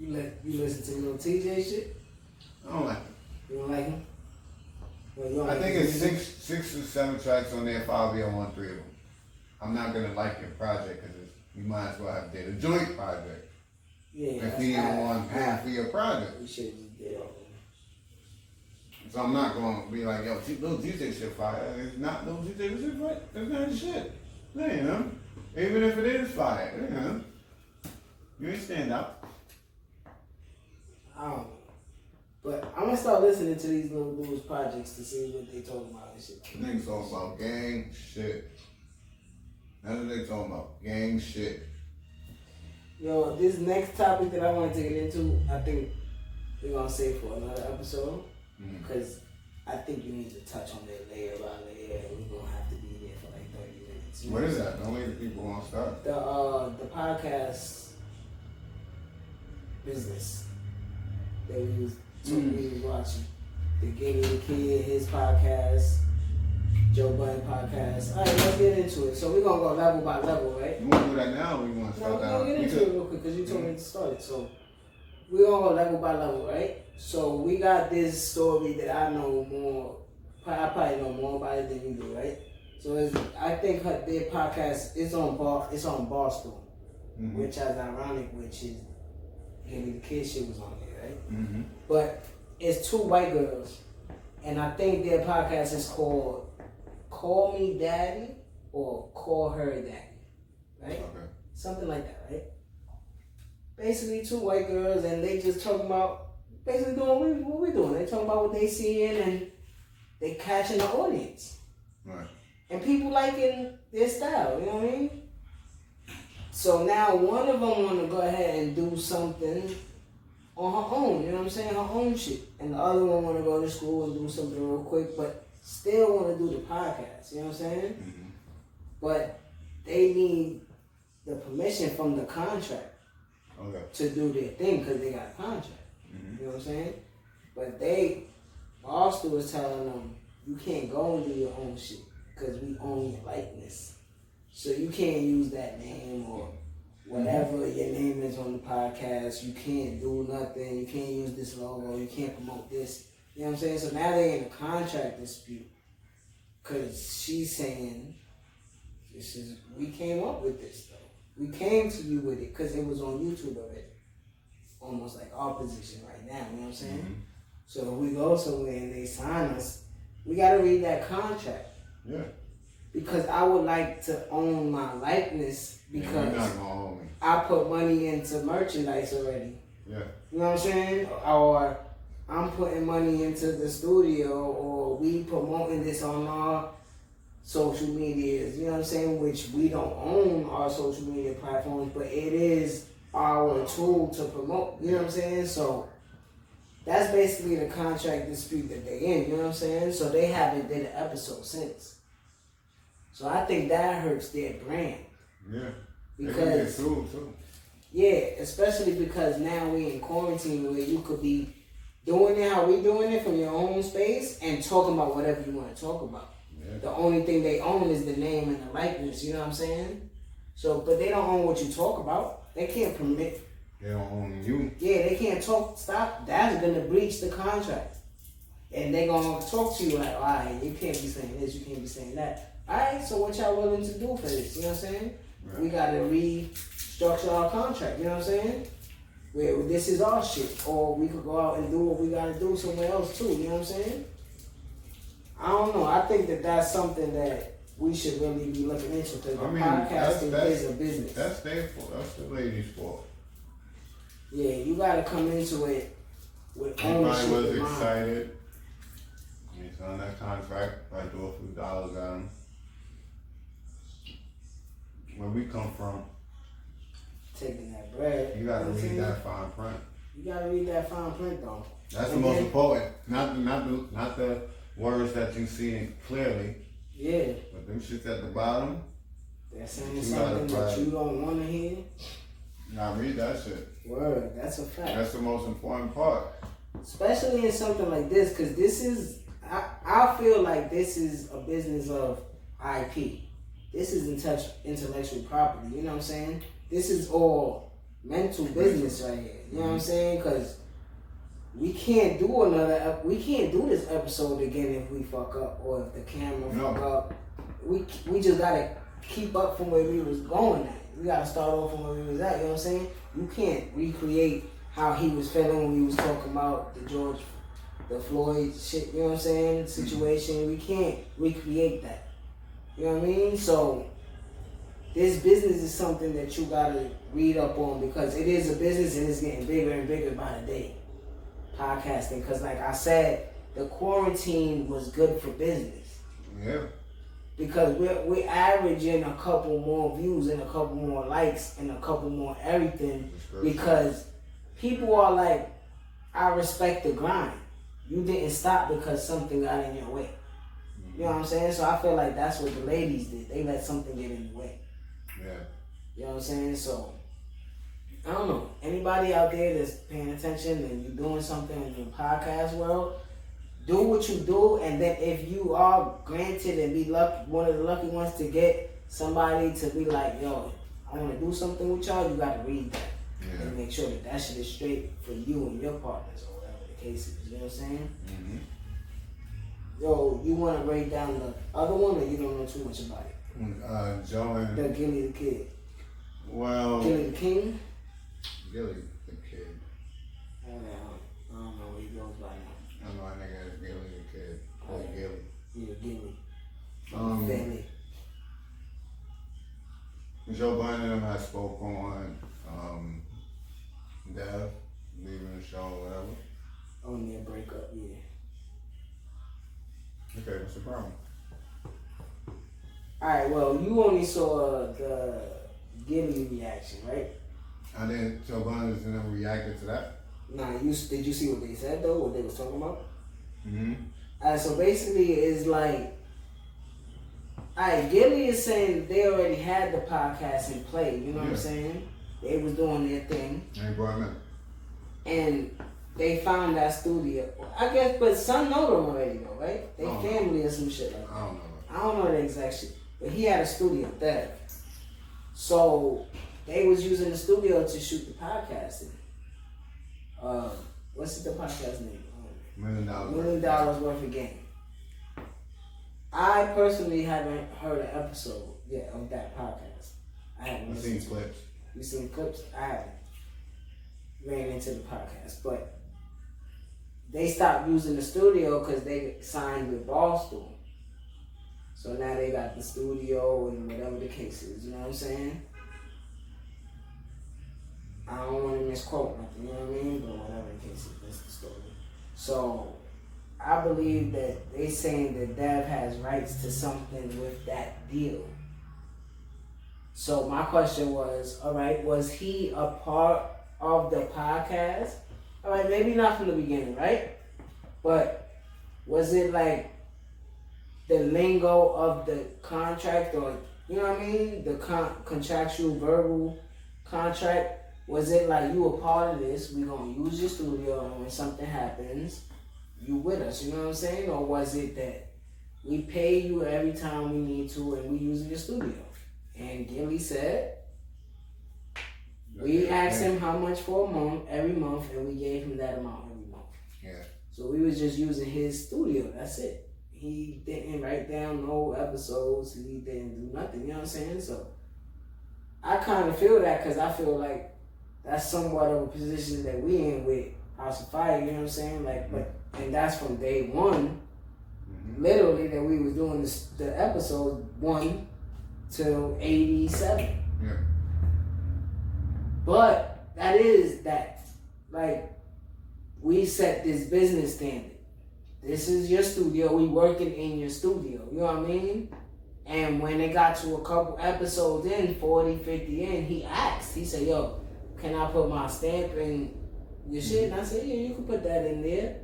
You let you listen to little TJ shit. I don't like it. You don't like him? Well, don't I like think it's six, six or seven tracks on there, five year on three of them. I'm not gonna like your project because you might as well have did a joint project. Yeah, if you even half- want half of your project. We should just did all. So I'm not gonna be like, yo, little DJ shit fire. It's not little DJ shit fire. That's not shit. That ain't him. Even if it is fire, ain't him. You ain't stand up. I don't know. But I'm gonna start listening to these little dudes projects to see what they talking about and shit. Niggas talking about gang shit. That's what they talking about. Gang shit. Yo, this next topic that I want to get into, I think we're gonna save for another episode Mhm. because I think you need to touch on that layer by layer. We're gonna have to be there for like 30 minutes. What is that? Don't leave the people on start. the uh the podcast business that we was Mm. we was watching. The the Kid, his podcast, Joe Budden podcast. Alright, let's get into it. So we're gonna go level by level, right? You want to do that now or you want to No, start we're that? gonna get into it real quick because you told me to start it. So we're gonna go level by level, right? So we got this story that I know more I probably know more about it than you do, right? So it's, I think her, their podcast is on bar it's on Barstool Mhm. which is ironic, which is Haley the Kid shit was on there, right? Mhm. But it's two white girls, and I think their podcast is called "Call Me Daddy" or "Call Her Daddy," right? Okay. Something like that, right? Basically, two white girls, and they just talking about basically doing what we, what we doing. They talking about what they seeing, and they catching the audience Right. and people liking their style. You know what I mean? So now one of them want to go ahead and do something on her own. You know what I'm saying? Her own shit, and the other one want to go to school and do something real quick, but still want to do the podcast. You know what I'm saying? Mhm. But they need the permission from the contract. Okay. to do their thing because they got a contract. Mhm. You know what I'm saying? But they, Barstool was telling them, you can't go and do your own shit because we own your likeness. So you can't use that name or whatever your name is on the podcast. You can't do nothing. You can't use this logo. You can't promote this. You know what I'm saying? So now they're in a contract dispute because she's saying, this is, we came up with this though. We came to you with it because it was on YouTube already almost like our position right now. You know what I'm saying? Mhm. So if we go somewhere and they sign us, we gotta read that contract Yeah. because I would like to own my likeness because you're not gonna own me. I put money into merchandise already. Yeah. You know what I'm saying? Or I'm putting money into the studio, or we promoting this on our social medias. You know what I'm saying? Which we don't own our social media platforms, but it is our tool to promote. You know what I'm saying? So that's basically the contract dispute that they're in. You know what I'm saying? So they haven't did an episode since. So I think that hurts their brand Yeah. They because sued too. yeah, especially because now we in quarantine where you could be doing it how we doing it from your own space and talking about whatever you want to talk about. Yeah. The only thing they own is the name and the likeness. You know what I'm saying? So, but they don't own what you talk about. They can't permit. They don't own you. Yeah, they can't talk. Stop. That's gonna breach the contract, and they gonna talk to you like, all right, you can't be saying this, you can't be saying that. All right, so what y'all willing to do for this? You know what I'm saying? Right. We gotta restructure our contract. You know what I'm saying? Where this is our shit, or we could go out and do what we gotta do somewhere else too. You know what I'm saying? I don't know. I think that that's something that we should really be looking into because I mean, that's- podcasting that's- is a business. That's their fault. That's the ladies' fault. yeah, you gotta come into it with Everybody was excited. He signed that contract. I threw a few dollars at him. Where we come from, Taking that bread. you what I'm read saying? that fine print. You gotta read that fine print though. That's the most then- important. Not the, not the not the words that you see clearly, Yeah, but them shits at the bottom. they're saying something that you don't want to hear. Now read that shit. Word, that's a fact. That's the most important part. especially in something like this because this is I, I feel like this is a business of ip this is in touch intellectual property you know what i'm saying this is all mental business right here you know what i'm mm-hmm. saying because we can't do another ep- we can't do this episode again if we fuck up or if the camera No. fuck up we we just gotta keep up from where we was going at we gotta start off from where we was at you know what i'm saying you can't recreate how he was feeling when he was talking about the George, the Floyd shit, you know what I'm saying, mm-hmm. situation. We can't recreate that. You know what I mean? So, this business is something that you gotta read up on because it is a business and it's getting bigger and bigger by the day. Podcasting, because like I said, the quarantine was good for business Yeah. because we're, we're averaging a couple more views and a couple more likes and a couple more everything because people are like, I respect the grind. You didn't stop because something got in your way. You know what I'm saying? So I feel like that's what the ladies did. They let something get in the way. Yeah. You know what I'm saying? So I don't know. Anybody out there that's paying attention and you're doing something in the podcast world, do what you do, and then if you are granted and be lucky, one of the lucky ones to get somebody to be like, yo, I want to do something with y'all, you got to read that Yeah. and make sure that that shit is straight for you and your partners or whatever the case is. You know what I'm saying? hmm Yo, you want to break down the other one, or you don't know too much about it? Uh, Joe and The Gillie the Kid, well, Gillie the King. Gillie, the kid. I don't know, I don't know what he goes by now. I know that nigga is Gillie the kid. Like Gillie. Yeah, Gillie. Um, Family. Joe Budden and had spoke on um, Dev leaving the show whatever. On their breakup, yeah. Okay, what's the problem? All right, well, you only saw the Gillie reaction, right? I didn't. Joe Budden and them reacted to that. Nah, you did you see what they said though? What they was talking about? Mm-hmm. Alright, so basically it's like Alright, Gillie is saying they already had the podcast in play, you know what I'm saying? They was doing their thing, And he brought in. and they found that studio. I guess, but some know them already though, right? They Oh. family or some shit like that. I don't know. I don't know the exact shit, but he had a studio there. So they was using the studio to shoot the podcast. In. Uh, what's the podcast name? Um, Million dollars. Million dollars worth of game. I personally haven't heard an episode yet of that podcast. I haven't I've seen listened to it. clips. You seen clips? I haven't ran into the podcast, but they stopped using the studio because they signed with Barstool. So now they got the studio and whatever the case is. You know what I'm saying? I don't want to misquote nothing. You know what I mean? But whatever the case is, that's the story. So I believe that they saying that Dev has rights to something with that deal. So my question was, all right, was he a part of the podcast? All right, maybe not from the beginning, right? But was it like the lingo of the contract, or you know what I mean, the con- contractual verbal contract? Was it like you a part of this? We gonna use your studio, and when something happens, you with us. You know what I'm saying? Or was it that we pay you every time we need to, and we use your studio? And Gillie said, we asked him how much for a month, every month, and we gave him that amount every month. Yeah. So we was just using his studio. That's it. He didn't write down no episodes. He didn't do nothing. You know what I'm saying? So I kind of feel that because I feel like that's somewhat of a position that we in with House of Fire. You know what I'm saying? Like, but and that's from day one, Mm-hmm. literally that we was doing this, the episode one till eighty seven. Yeah. But that is that. Like, we set this business standard. This is your studio. We working in your studio. You know what I mean? And when it got to a couple episodes in, 40, 50 in, he asked. He said, yo, can I put my stamp in your shit? And I said, yeah, you can put that in there.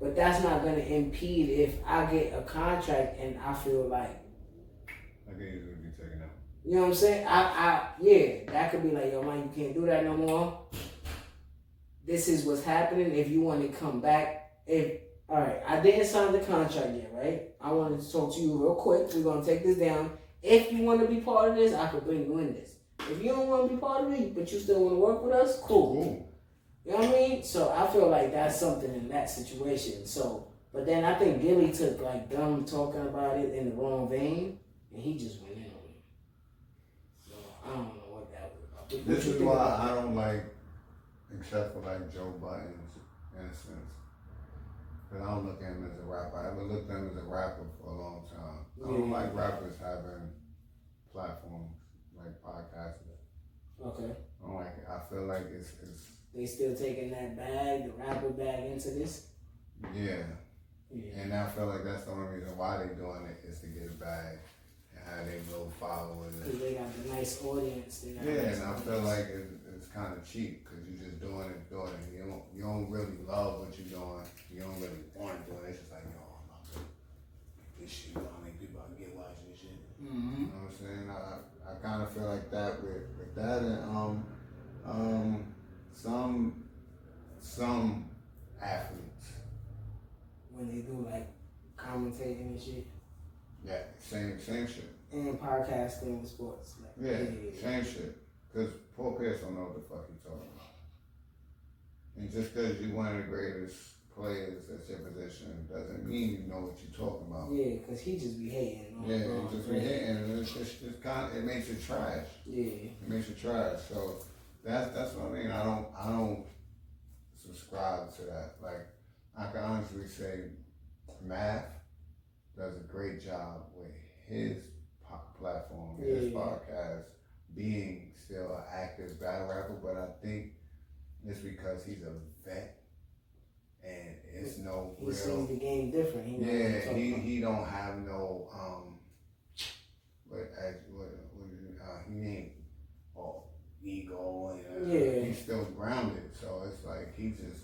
But that's not going to impede if I get a contract and I feel like I think he's gonna be taken out. you know what I'm saying? I, I, yeah, that could be like, yo, man, you can't do that no more. This is what's happening. If you want to come back, if all right, I didn't sign the contract yet, right? I wanted to talk to you real quick. We're gonna take this down. If you want to be part of this, I could bring you in this. If you don't want to be part of it, but you still want to work with us, cool. Cool. You know what I mean? So I feel like that's something in that situation. So, but then I think Gillie took like them talking about it in the wrong vein, and he just went in on it. So I don't know what that was about. What This is why I don't like, except for like Joe Budden's innocence. Because I don't look at him as a rapper. I haven't looked at him as a rapper for a long time. I don't Yeah. like rappers having platforms like podcasts. that? Okay. I don't like. I feel like it's, it's They still taking that bag, the rapper bag into this? yeah. Yeah. And I feel like that's the only reason why they're doing it is to get a bag and have their little followers. Because they got the nice audience. They got Yeah, nice and I feel like it, it's kind of cheap because you're just doing it, doing it. You don't, you don't really love what you're doing. You don't really want to do it. It's just like, yo, I'm about to make this shit. How many people I get watching this shit? Mhm. You know what I'm saying? I, I kind of feel like that with, with that and um, um, some, some athletes. When they do like commentating and shit. Yeah, same, same shit. And podcasting and sports. Like, Yeah, same shit. Cause Paul Pierce don't know what the fuck he talking about. And just cause you're one of the greatest players at your position doesn't mean you know what you're talking about. Yeah, because he just be hating. Yeah, it just be hitting and it's just, it's kind it makes it trash. Yeah. It makes it trash. So that's that's what I mean. I don't I don't subscribe to that. Like I can honestly say Math does a great job with his po- platform, his podcast, being still an active battle rapper, but I think it's because he's a vet and it's no He real sees the game different. He yeah, he, he don't have no um what as what, what uh, he ain't all ego and uh, Yeah. he's still grounded. So it's like he just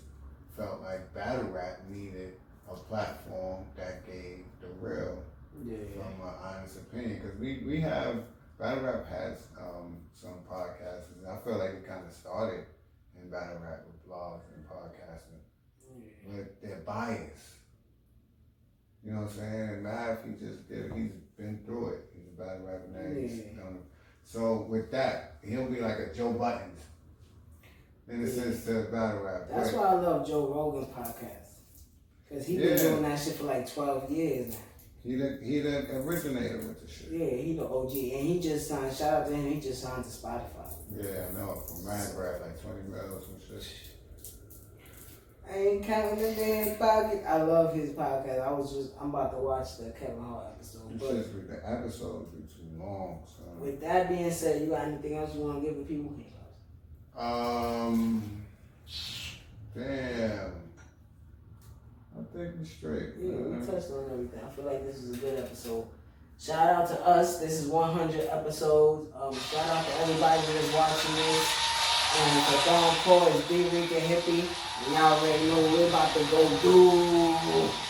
felt like battle rap needed a platform that gave the real Yeah. from an honest opinion because we we have Battle Rap has um, some podcasts, and I feel like it kind of started in Battle Rap with blogs and podcasting, but they're biased. You know what I'm saying? And Math, he just did. He's been through it. He's a battle rapper now. He's Yeah. done. So with that, he'll be like a Joe Buttons in the Yeah. sense to battle rap. That's But- why I love Joe Rogan's podcast. Cause he been doing that shit for like twelve years now. He the he the originator with the shit. Yeah, he the OG, and he just signed. Shout out to him. He just signed to Spotify. Yeah, I know. From Rap Rap, like 20 mils and shit. I ain't counting the damn pocket. I love his podcast. I was just, I'm about to watch the Kevin Hart episode. But the episodes be too long, son. with that being said, you got anything else you want to give the people? Um, damn. I think we're straight. Yeah, we touched on everything. I feel like this is a good episode. Shout out to us. This is 100 episodes. Um, shout out to everybody that's watching this. And for Don Core, it's Big Rick and Hippie. Y'all already know what we're about to go do.